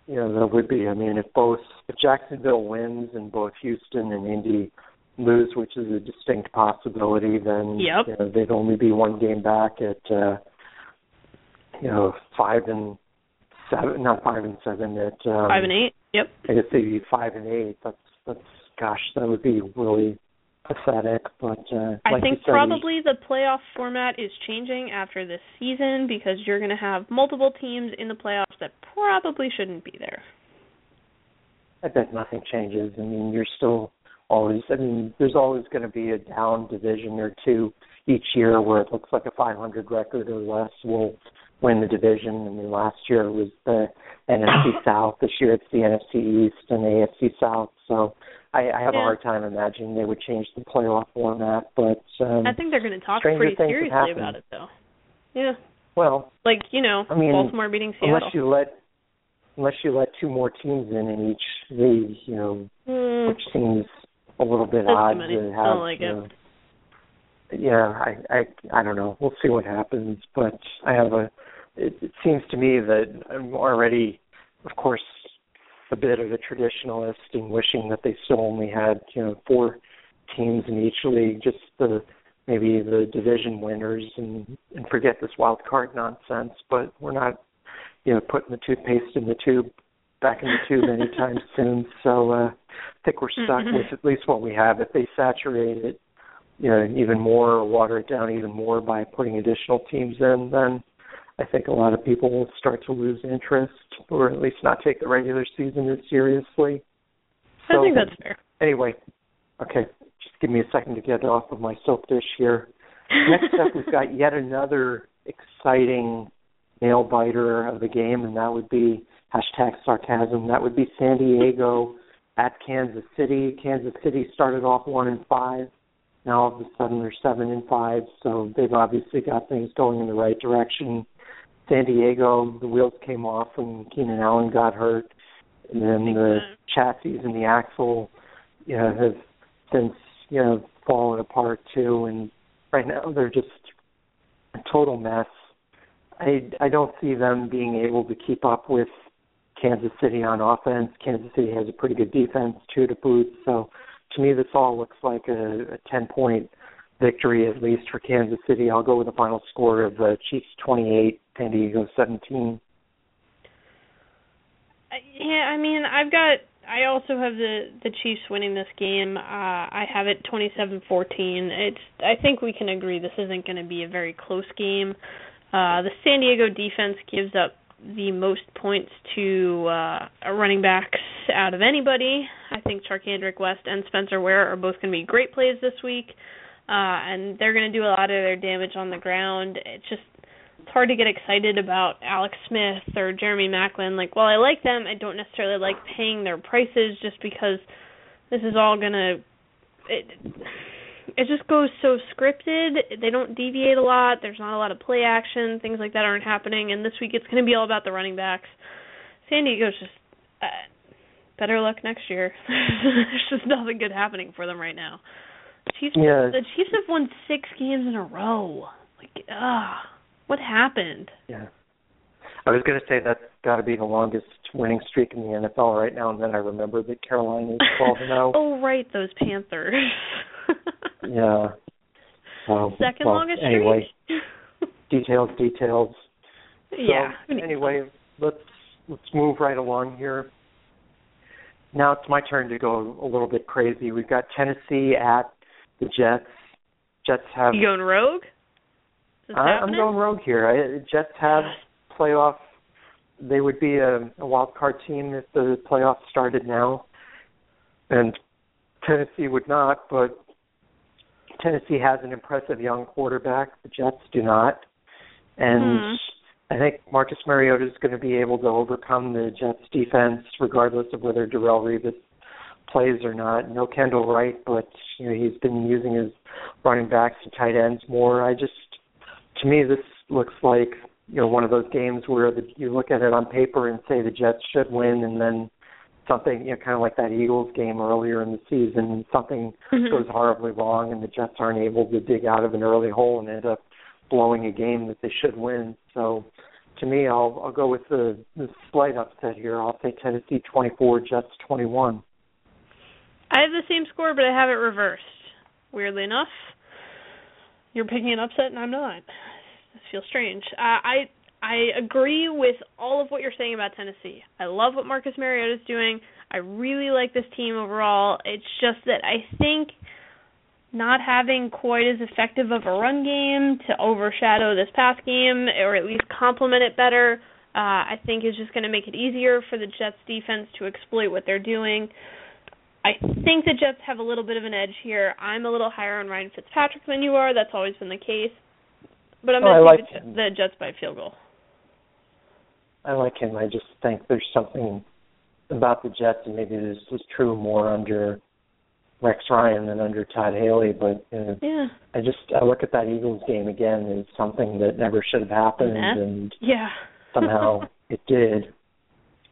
Yeah, that would be. I mean, if both if Jacksonville wins and both Houston and Indy lose, which is a distinct possibility, then Yep. you know, they'd only be one game back at uh you know five and seven, not five and seven. At um, Five and eight. Yep. I guess they'd be five and eight. That's that's gosh, that would be really pathetic. But uh, I like think said, probably the playoff format is changing after this season because you're going to have multiple teams in the playoffs that probably shouldn't be there. I bet nothing changes. I mean, you're still always. I mean, there's always going to be a down division or two each year where it looks like a 500 record or less will win the division. I mean, last year it was the NFC South. This year it's the NFC East and the AFC South. So I, I have a hard time imagining they would change the playoff format. But um, I think they're going to talk pretty seriously about it, though. Yeah, well, like you know, I mean, Baltimore beating Seattle. unless you let unless you let two more teams in in each league, you know, Hmm. which seems a little bit That's too odd many. to I have. don't like you it. know, yeah, I, I I don't know. We'll see what happens, but I have a. It, it seems to me that I'm already, of course, a bit of a traditionalist in wishing that they still only had you know four teams in each league, just the maybe the division winners and and forget this wild card nonsense. But we're not, you know, putting the toothpaste in the tube back in the tube anytime soon. So uh, I think we're stuck Mhm. with at least what we have. If they saturate it, you know, even more or water it down even more by putting additional teams in, then I think a lot of people will start to lose interest or at least not take the regular season as seriously. I think that's fair. Anyway, okay, just give me a second to get off of my soap dish here. Next up, we've got yet another exciting nail biter of the game, and that would be hashtag sarcasm. That would be San Diego at Kansas City. Kansas City started off one and five. Now all of a sudden they're seven and five, so they've obviously got things going in the right direction. San Diego, the wheels came off when Keenan Allen got hurt, and then the mm-hmm. chassis and the axle, you know, have since you know fallen apart too, and right now they're just a total mess. I I don't see them being able to keep up with Kansas City on offense. Kansas City has a pretty good defense too to boot. So to me, this all looks like a, a ten point victory at least for Kansas City. I'll go with the final score of the Chiefs twenty eight, San Diego seventeen. Uh, Yeah, I mean, I've got. I also have the the Chiefs winning this game. Uh, I have it twenty seven fourteen. It's. I think we can agree this isn't going to be a very close game. Uh, the San Diego defense gives up the most points to uh, running backs out of anybody. I think Charcandrick West and Spencer Ware are both going to be great plays this week, uh, and they're going to do a lot of their damage on the ground. It's just it's hard to get excited about Alex Smith or Jeremy Maclin. Like, while I like them, I don't necessarily like paying their prices just because this is all gonna. It, it just goes so scripted. They don't deviate a lot. There's not a lot of play action. Things like that aren't happening. And this week it's going to be all about the running backs. San Diego's just uh, better luck next year. There's just nothing good happening for them right now. Chiefs, Yeah. the Chiefs have won six games in a row. Like, ah, what happened? Yeah. I was going to say that's got to be the longest winning streak in the NFL right now, and then I remember that Carolina is 12 and 0. oh, right, those Panthers. yeah. Um, Second well, longest anyway, streak. details, details. So, yeah. Anyway, let's let's move right along here. Now it's my turn to go a little bit crazy. We've got Tennessee at the Jets. Jets have. You going rogue? I, I'm going rogue here. I, Jets have playoff. They would be a, a wild card team if the playoffs started now, and Tennessee would not. But Tennessee has an impressive young quarterback. The Jets do not, and Hmm. I think Marcus Mariota is going to be able to overcome the Jets defense, regardless of whether Darrelle Revis plays or not. No Kendall Wright, but you know he's been using his running backs and tight ends more. I just, to me, this looks like you know one of those games where the, you look at it on paper and say the Jets should win, and then something you know kind of like that Eagles game earlier in the season, something Mhm. goes horribly wrong, and the Jets aren't able to dig out of an early hole and end up blowing a game that they should win. So, to me, I'll I'll go with the, the slight upset here. I'll say Tennessee 24, Jets 21. I have the same score, but I have it reversed. Weirdly enough, you're picking an upset, and I'm not. This feels strange. Uh, I I agree with all of what you're saying about Tennessee. I love what Marcus Mariota is doing. I really like this team overall. It's just that I think not having quite as effective of a run game to overshadow this pass game, or at least complement it better, uh, I think is just going to make it easier for the Jets defense to exploit what they're doing. I think the Jets have a little bit of an edge here. I'm a little higher on Ryan Fitzpatrick than you are. That's always been the case. But I'm Oh, going to like take him. the, the Jets by field goal. I like him. I just think there's something about the Jets, and maybe this was true more under Rex Ryan than under Todd Haley. But uh, Yeah. I just I look at that Eagles game again as something that never should have happened, and Yeah. somehow it did.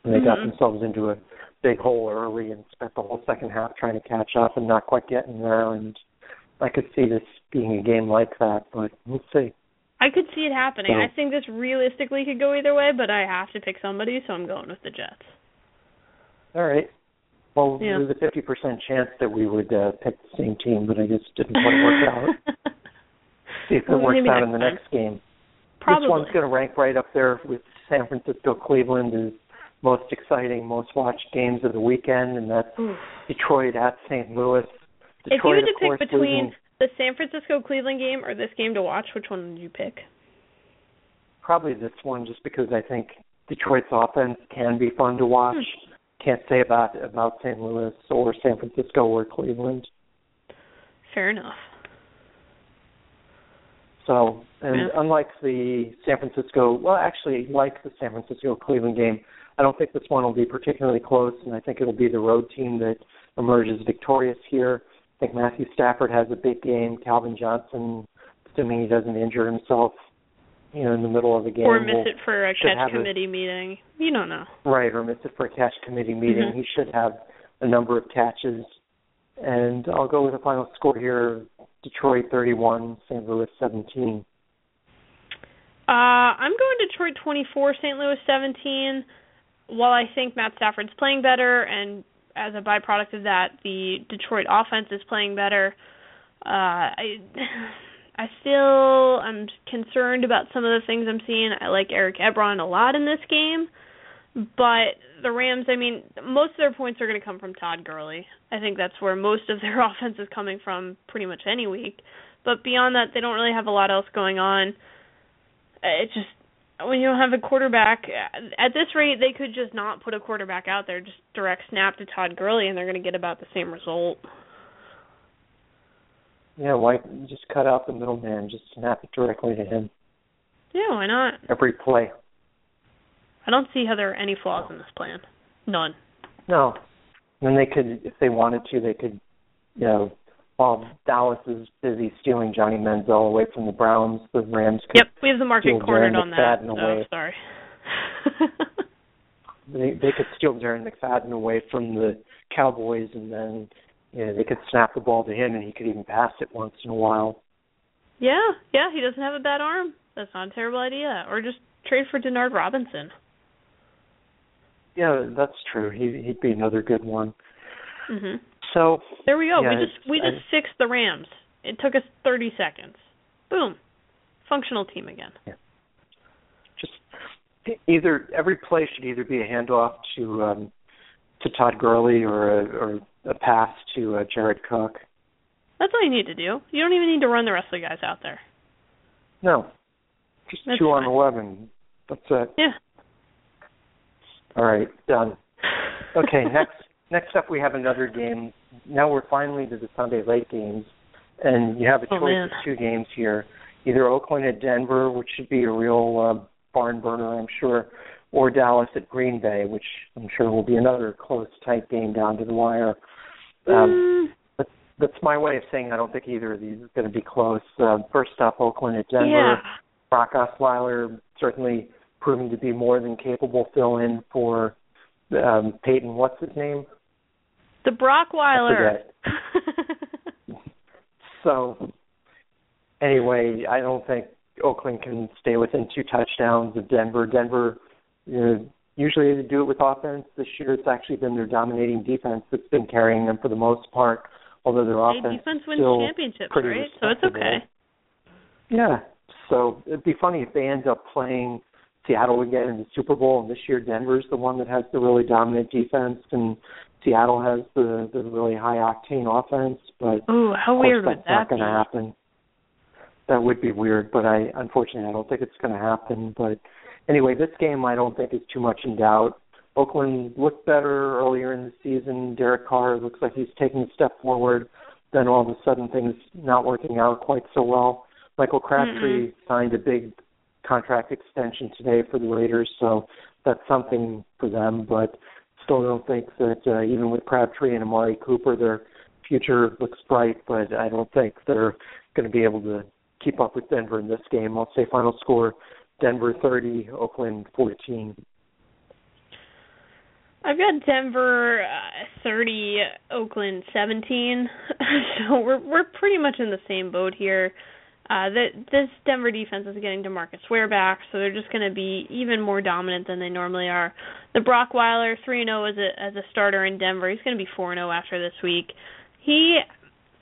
And they got Mhm. themselves into a big hole early and spent the whole second half trying to catch up and not quite getting there. And I could see this being a game like that, but we'll see. I could see it happening. So- I think this realistically could go either way, but I have to pick somebody, so I'm going with the Jets. All right. Well, Yeah. there's a 50% chance that we would uh, pick the same team, but I just didn't quite work out. See if it Well, works out in the time. next game. Probably. This one's going to rank right up there with San Francisco Cleveland as most exciting, most watched games of the weekend, and that's Oof. Detroit at St. Louis. If you had to course, pick between losing the San Francisco Cleveland game or this game to watch, which one would you pick? probably this one just because I think Detroit's offense can be fun to watch. Hmm. Can't say about about St. Louis or San Francisco or Cleveland. Fair enough. So, and Yeah. unlike the San Francisco, well, actually, like the San Francisco Cleveland game, I don't think this one will be particularly close, and I think it'll be the road team that emerges victorious here. I think Matthew Stafford has a big game. Calvin Johnson, assuming he doesn't injure himself, you know, in the middle of the game, or miss will- it for a catch have a- committee meeting. You don't know. right, or miss it for a catch committee meeting. Mhm. He should have a number of catches. And I'll go with the final score here: Detroit 31, St. Louis 17. Uh, I'm going Detroit 24, St. Louis 17. While I think Matt Stafford's playing better, and as a byproduct of that, the Detroit offense is playing better, uh, I, I still am concerned about some of the things I'm seeing. I like Eric Ebron a lot in this game, but the Rams, I mean, most of their points are going to come from Todd Gurley. I think that's where most of their offense is coming from pretty much any week. But beyond that, they don't really have a lot else going on it's just when you don't have a quarterback at this rate they could just not put a quarterback out there just direct snap to Todd Gurley and they're going to get about the same result. Yeah, why just cut out the middleman, just snap it directly to him Yeah, why not? every play. I don't see how there are any flaws in this plan. None. No. And they could if they wanted to, they could you know, while Dallas is busy stealing Johnny Manziel away from the Browns, the Rams could Yep, we have the market Steal cornered Darren on that. McFadden Oh, away. sorry. they they could steal Darren McFadden away from the Cowboys and then you know, they could snap the ball to him and he could even pass it once in a while. Yeah, yeah, he doesn't have a bad arm. That's not a terrible idea. Or just trade for Denard Robinson. Yeah, that's true. He he'd be another good one. Mhm. So there we go. Yeah, we just we just I- fixed the Rams. It took us 30 seconds. Boom. Functional team again. just either every play should either be a handoff to um to Todd Gurley or a or a pass to uh, Jared Cook. That's all you need to do. You don't even need to run the rest of the guys out there. No, just That's two on eleven. That's it. Yeah. All right, done. Okay, next next up we have another game. Now we're finally to the Sunday late games, and you have a Oh, choice man. of two games here: either Oakland at Denver, which should be a real uh, barn burner, I'm sure, or Dallas at Green Bay, which I'm sure will be another close, tight game down to the wire. Um, Mm, that's my way of saying I don't think either of these is going to be close. Uh, first up, Oakland at Denver. yeah. Brock Osweiler certainly proving to be more than capable fill-in for um, Peyton. What's his name? The Brockweiler. So anyway, I don't think Oakland can stay within two touchdowns of Denver. Denver, you know, usually they do it with offense. This year, it's actually been their dominating defense that's been carrying them for the most part. Although their Hey, offense defense wins still championships, pretty right? So it's okay. Yeah. So it'd be funny if they end up playing Seattle again in the Super Bowl, and this year Denver's the one that has the really dominant defense, and Seattle has the the really high octane offense. But Ooh, how of weird would that's that not going to happen. That would be weird, but I unfortunately I don't think it's going to happen. But anyway, this game I don't think is too much in doubt. Oakland looked better earlier in the season. Derek Carr looks like he's taking a step forward. Then all of a sudden things not working out quite so well. Michael Crabtree mm-hmm. signed a big contract extension today for the Raiders, so that's something for them. But still don't think that uh, even with Crabtree and Amari Cooper, their future looks bright. But I don't think they're going to be able to keep up with Denver in this game. I'll say final score: Denver 30, Oakland 14. I've got Denver uh, 30, Oakland 17. so we're we're pretty much in the same boat here. Uh that this Denver defense is getting DeMarcus Ware back, so they're just going to be even more dominant than they normally are. The Brockweiler 3-0 as a as a starter in Denver. He's going to be 4-0 after this week. He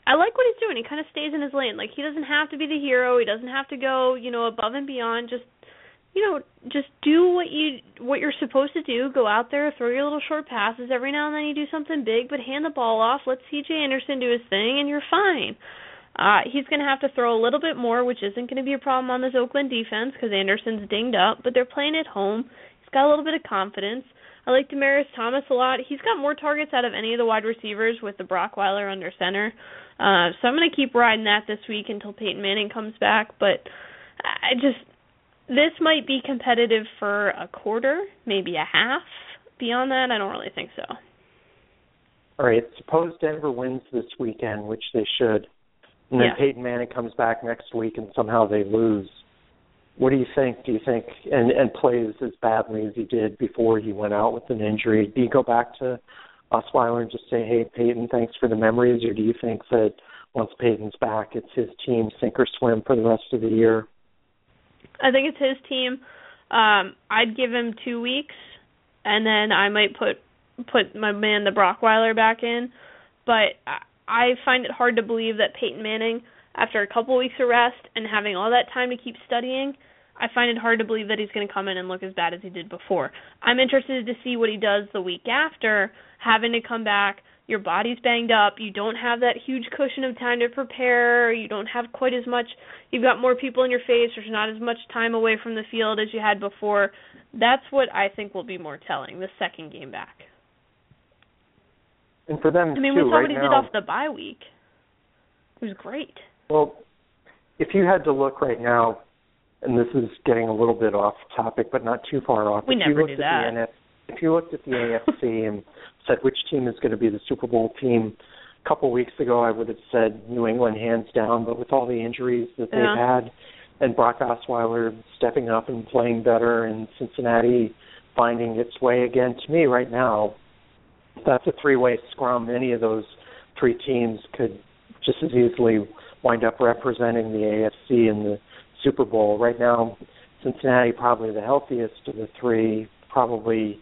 I like what he's doing. He kind of stays in his lane. Like he doesn't have to be the hero. He doesn't have to go, you know, above and beyond. Just you know, just do what you what you're supposed to do. Go out there, throw your little short passes. Every now and then you do something big, but hand the ball off. Let C.J. Anderson do his thing, and you're fine. Uh, he's going to have to throw a little bit more, which isn't going to be a problem on this Oakland defense because Anderson's dinged up, but they're playing at home. He's got a little bit of confidence. I like Demaryius Thomas a lot. He's got more targets out of any of the wide receivers with the Brockweiler under center. Uh, so I'm going to keep riding that this week until Peyton Manning comes back. But I just this might be competitive for a quarter, maybe a half. Beyond that, I don't really think so. All right. Suppose Denver wins this weekend, which they should, and then Yeah. Peyton Manning comes back next week, and somehow they lose. What do you think? Do you think and and plays as badly as he did before he went out with an injury? Do you go back to Osweiler and just say, "Hey, Peyton, thanks for the memories," or do you think that once Peyton's back, it's his team sink or swim for the rest of the year? I think it's his team. Um, I'd give him two weeks, and then I might put put my man the Brockweiler back in. But I- find it hard to believe that Peyton Manning, after a couple weeks of rest and having all that time to keep studying, I find it hard to believe that he's going to come in and look as bad as he did before. I'm interested to see what he does the week after, having to come back. Your body's banged up. You don't have that huge cushion of time to prepare. You don't have quite as much. You've got more people in your face. There's not as much time away from the field as you had before. That's what I think will be more telling the second game back. And for them I mean, too, we saw right what he now, did off the bye week. It was great. Well, if you had to look right now, and this is getting a little bit off topic, but not too far off. We if never you do at the that. NF, if you looked at the AFC and said which team is going to be the Super Bowl team, a couple weeks ago I would have said New England hands down. But with all the injuries that they've Yeah. had, and Brock Osweiler stepping up and playing better, and Cincinnati finding its way again, to me right now, that's a three-way scrum. Any of those three teams could just as easily wind up representing the AFC in the Super Bowl. Right now, Cincinnati probably the healthiest of the three, probably.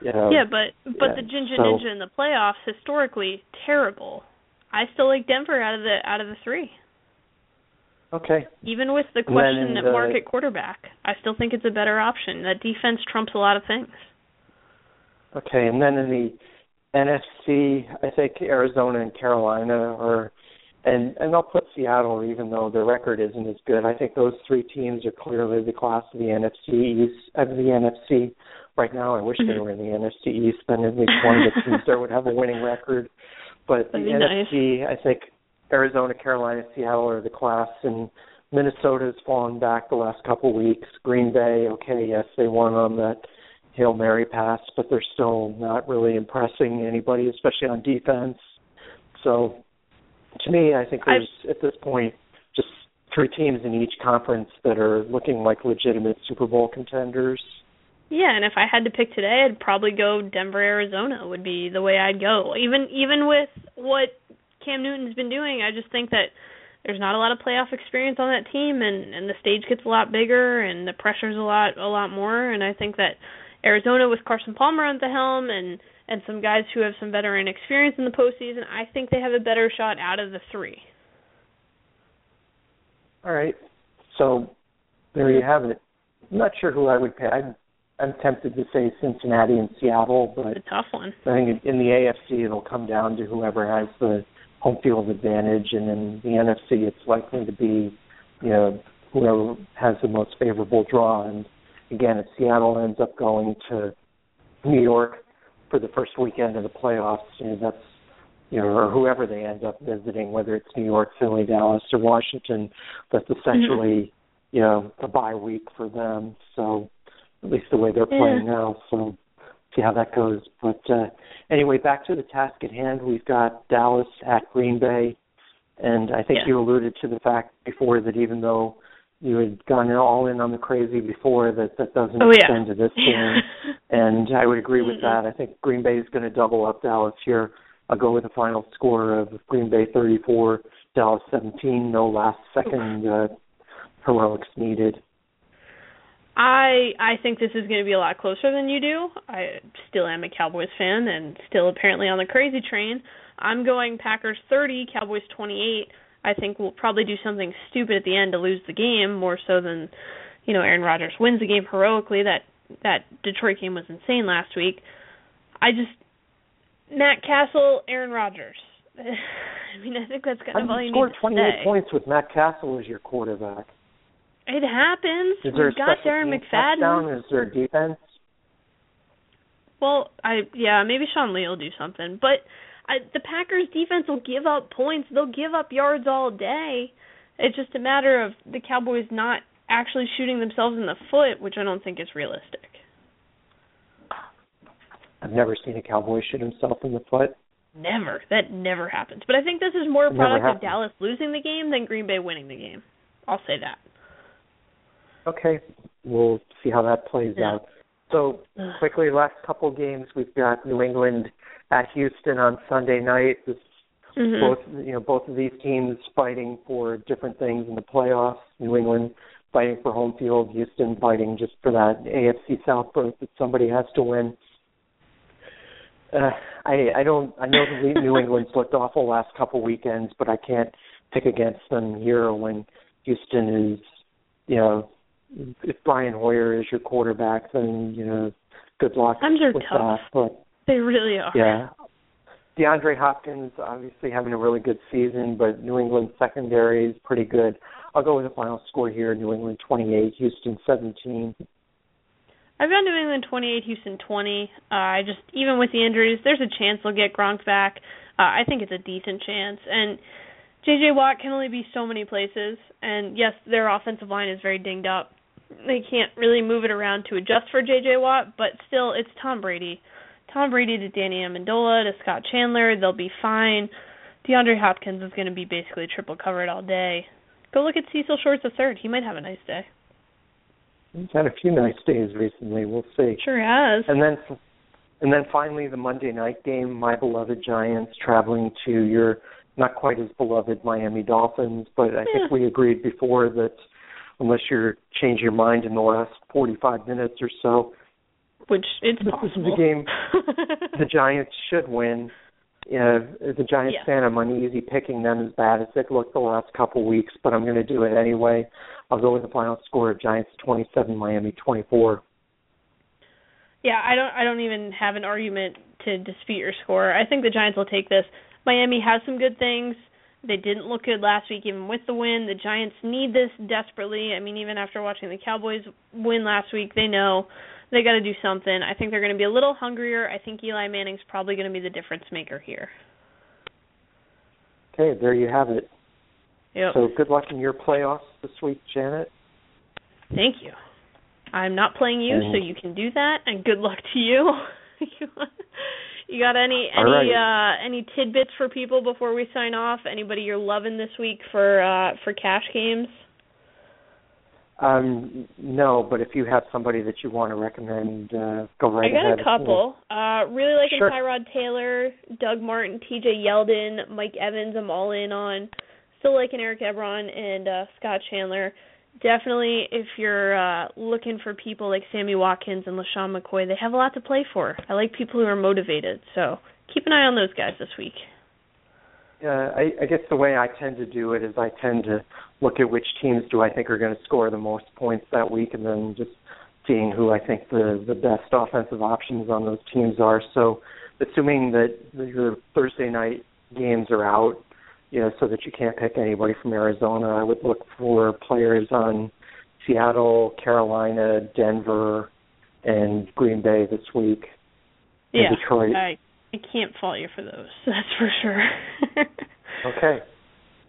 You know, yeah, but but yeah, the Ginger so- Ninja in the playoffs historically terrible. I still like Denver out of the out of the three. Okay. Even with the question at the- uh, market quarterback, I still think it's a better option. That defense trumps a lot of things. Okay, and then in the NFC, I think Arizona and Carolina are, and and I'll put Seattle, even though their record isn't as good. I think those three teams are clearly the class of the NFC East, of the NFC right now. I wish they Mhm. were in the NFC East, then at least one of the teams there would have a winning record. But the be nice. NFC, I think Arizona, Carolina, Seattle are the class, and Minnesota's fallen back the last couple weeks. Green Bay, okay, yes, they won on that Hail Mary pass, but they're still not really impressing anybody, especially on defense. So to me, I think there's at this point just three teams in each conference that are looking like legitimate Super Bowl contenders. Yeah, and if I had to pick today, I'd probably go Denver, Arizona would be the way I'd go. Even even with what Cam Newton's been doing, I just think that there's not a lot of playoff experience on that team and and the stage gets a lot bigger and the pressure's a lot a lot more and I think that Arizona with Carson Palmer at the helm and and some guys who have some veteran experience in the postseason, I think they have a better shot out of the three. All right, so there you have it. I'm not sure who I would pick. I'm, I'm tempted to say Cincinnati and Seattle, but It's a tough one. I think in the AFC it'll come down to whoever has the home field advantage, and in the NFC it's likely to be, you know, whoever has the most favorable draw. And again, if Seattle ends up going to New York for the first weekend of the playoffs, you know, that's you know, or whoever they end up visiting, whether it's New York, Philly, Dallas, or Washington, that's essentially, you know, a bye week for them. So at least the way they're Yeah. playing now. So see how that goes. But uh anyway, back to the task at hand. We've got Dallas at Green Bay, and I think Yeah. you alluded to the fact before that even though you had gone all in on the crazy before, that that doesn't Oh, yeah. extend to this game. And I would agree with that. I think Green Bay is going to double up Dallas here. I'll go with a final score of Green Bay 34, Dallas 17. No last second uh, heroics needed. I I think this is going to be a lot closer than you do. I still am a Cowboys fan and still apparently on the crazy train. I'm going Packers 30, Cowboys 28. I think we'll probably do something stupid at the end to lose the game more so than you know Aaron Rodgers wins the game heroically. That that Detroit game was insane last week. I just Matt Cassel, Aaron Rodgers. I mean, I think that's kind of all you scored need to 28 say. points with Matt Cassel as your quarterback. It happens. Is there We've got Darren McFadden. touchdown? Is there a defense? Well, I yeah, maybe Sean Lee will do something, but I, the Packers defense will give up points. They'll give up yards all day. It's just a matter of the Cowboys not actually shooting themselves in the foot, which I don't think is realistic. I've never seen a Cowboy shoot himself in the foot. Never. That never happens. But I think this is more a product of. Dallas losing the game than Green Bay winning the game. I'll say that. Okay, we'll see how that plays Yeah. out. So quickly, last couple games we've got New England at Houston on Sunday night. This Mhm. both you know both of these teams fighting for different things in the playoffs. New England fighting for home field, Houston fighting just for that AFC South berth that somebody has to win. Uh, I I don't I know the New England's looked awful last couple weekends, but I can't pick against them here when Houston is you know if Brian Hoyer is your quarterback, then you know good luck Times are with tough. that. But They really are. yeah. DeAndre Hopkins obviously having a really good season, but New England secondary is pretty good. I'll go with the final score here: New England 28, Houston 17. I've got New England 28, Houston 20. Uh, I just even with the injuries, there's a chance they'll get Gronk back. Uh, I think it's a decent chance. And JJ Watt can only be so many places. And yes, their offensive line is very dinged up. They can't really move it around to adjust for JJ Watt, but still, it's Tom Brady. Tom Brady to Danny Amendola to Scott Chandler, they'll be fine. DeAndre Hopkins is going to be basically triple covered all day. Go look at Cecil Shorts the third. He might have a nice day. He's had a few nice days recently. We'll see. Sure has. And then, and then finally, the Monday night game. My beloved Giants traveling to your not quite as beloved Miami Dolphins, but I Yeah. think we agreed before that unless you're changing your mind in the last 45 minutes or so, Which it's This is possible. the game the Giants should win. Uh, as a Giants Yeah. fan, I'm uneasy picking them as bad as they've looked the last couple weeks, but I'm going to do it anyway. I'll go with the final score of Giants 27, Miami 24. Yeah, I don't I don't even have an argument to dispute your score. I think the Giants will take this. Miami has some good things. They didn't look good last week even with the win. The Giants need this desperately. I mean, even after watching the Cowboys win last week, they know they got to do something. I think they're going to be a little hungrier. I think Eli Manning's probably going to be the difference maker here. Okay, there you have it. Yep. So good luck in your playoffs this week, Janet. Thank you. I'm not playing you, And- so you can do that. And good luck to you. you got any any right. uh any tidbits for people before we sign off? Anybody you're loving this week for uh for cash games? Um, no, but if you have somebody that you want to recommend, uh, go right ahead. I got ahead. a couple. Uh really liking Sure. Tyrod Taylor, Doug Martin, TJ Yeldon, Mike Evans, I'm all in on. Still liking Eric Ebron and uh Scott Chandler. Definitely if you're uh looking for people like Sammy Watkins and LeSean McCoy, they have a lot to play for. I like people who are motivated. So keep an eye on those guys this week. Uh, I, I guess the way I tend to do it is I tend to look at which teams do I think are going to score the most points that week, and then just seeing who I think the the best offensive options on those teams are. So, assuming that your Thursday night games are out, you know, so that you can't pick anybody from Arizona, I would look for players on Seattle, Carolina, Denver, and Green Bay this week. and Yeah. Detroit. I I can't fault you for those. That's for sure. Okay.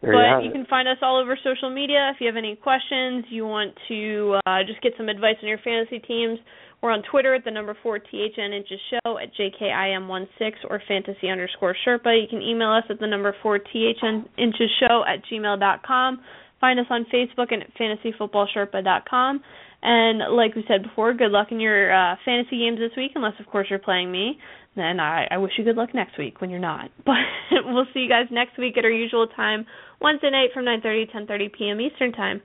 There but you you can find us all over social media. If you have any questions, you want to uh, just get some advice on your fantasy teams, we're on Twitter at the number four THN inches show at JKIM16 or fantasy underscore Sherpa. You can email us at the number four THN inches show at gmail dot com. Find us on Facebook and at fantasyfootballsherpa.com. And like we said before, good luck in your uh, fantasy games this week, unless of course you're playing me. Then I, I wish you good luck next week when you're not. But we'll see you guys next week at our usual time, Wednesday night from 9:30 to 10:30 p.m. Eastern time.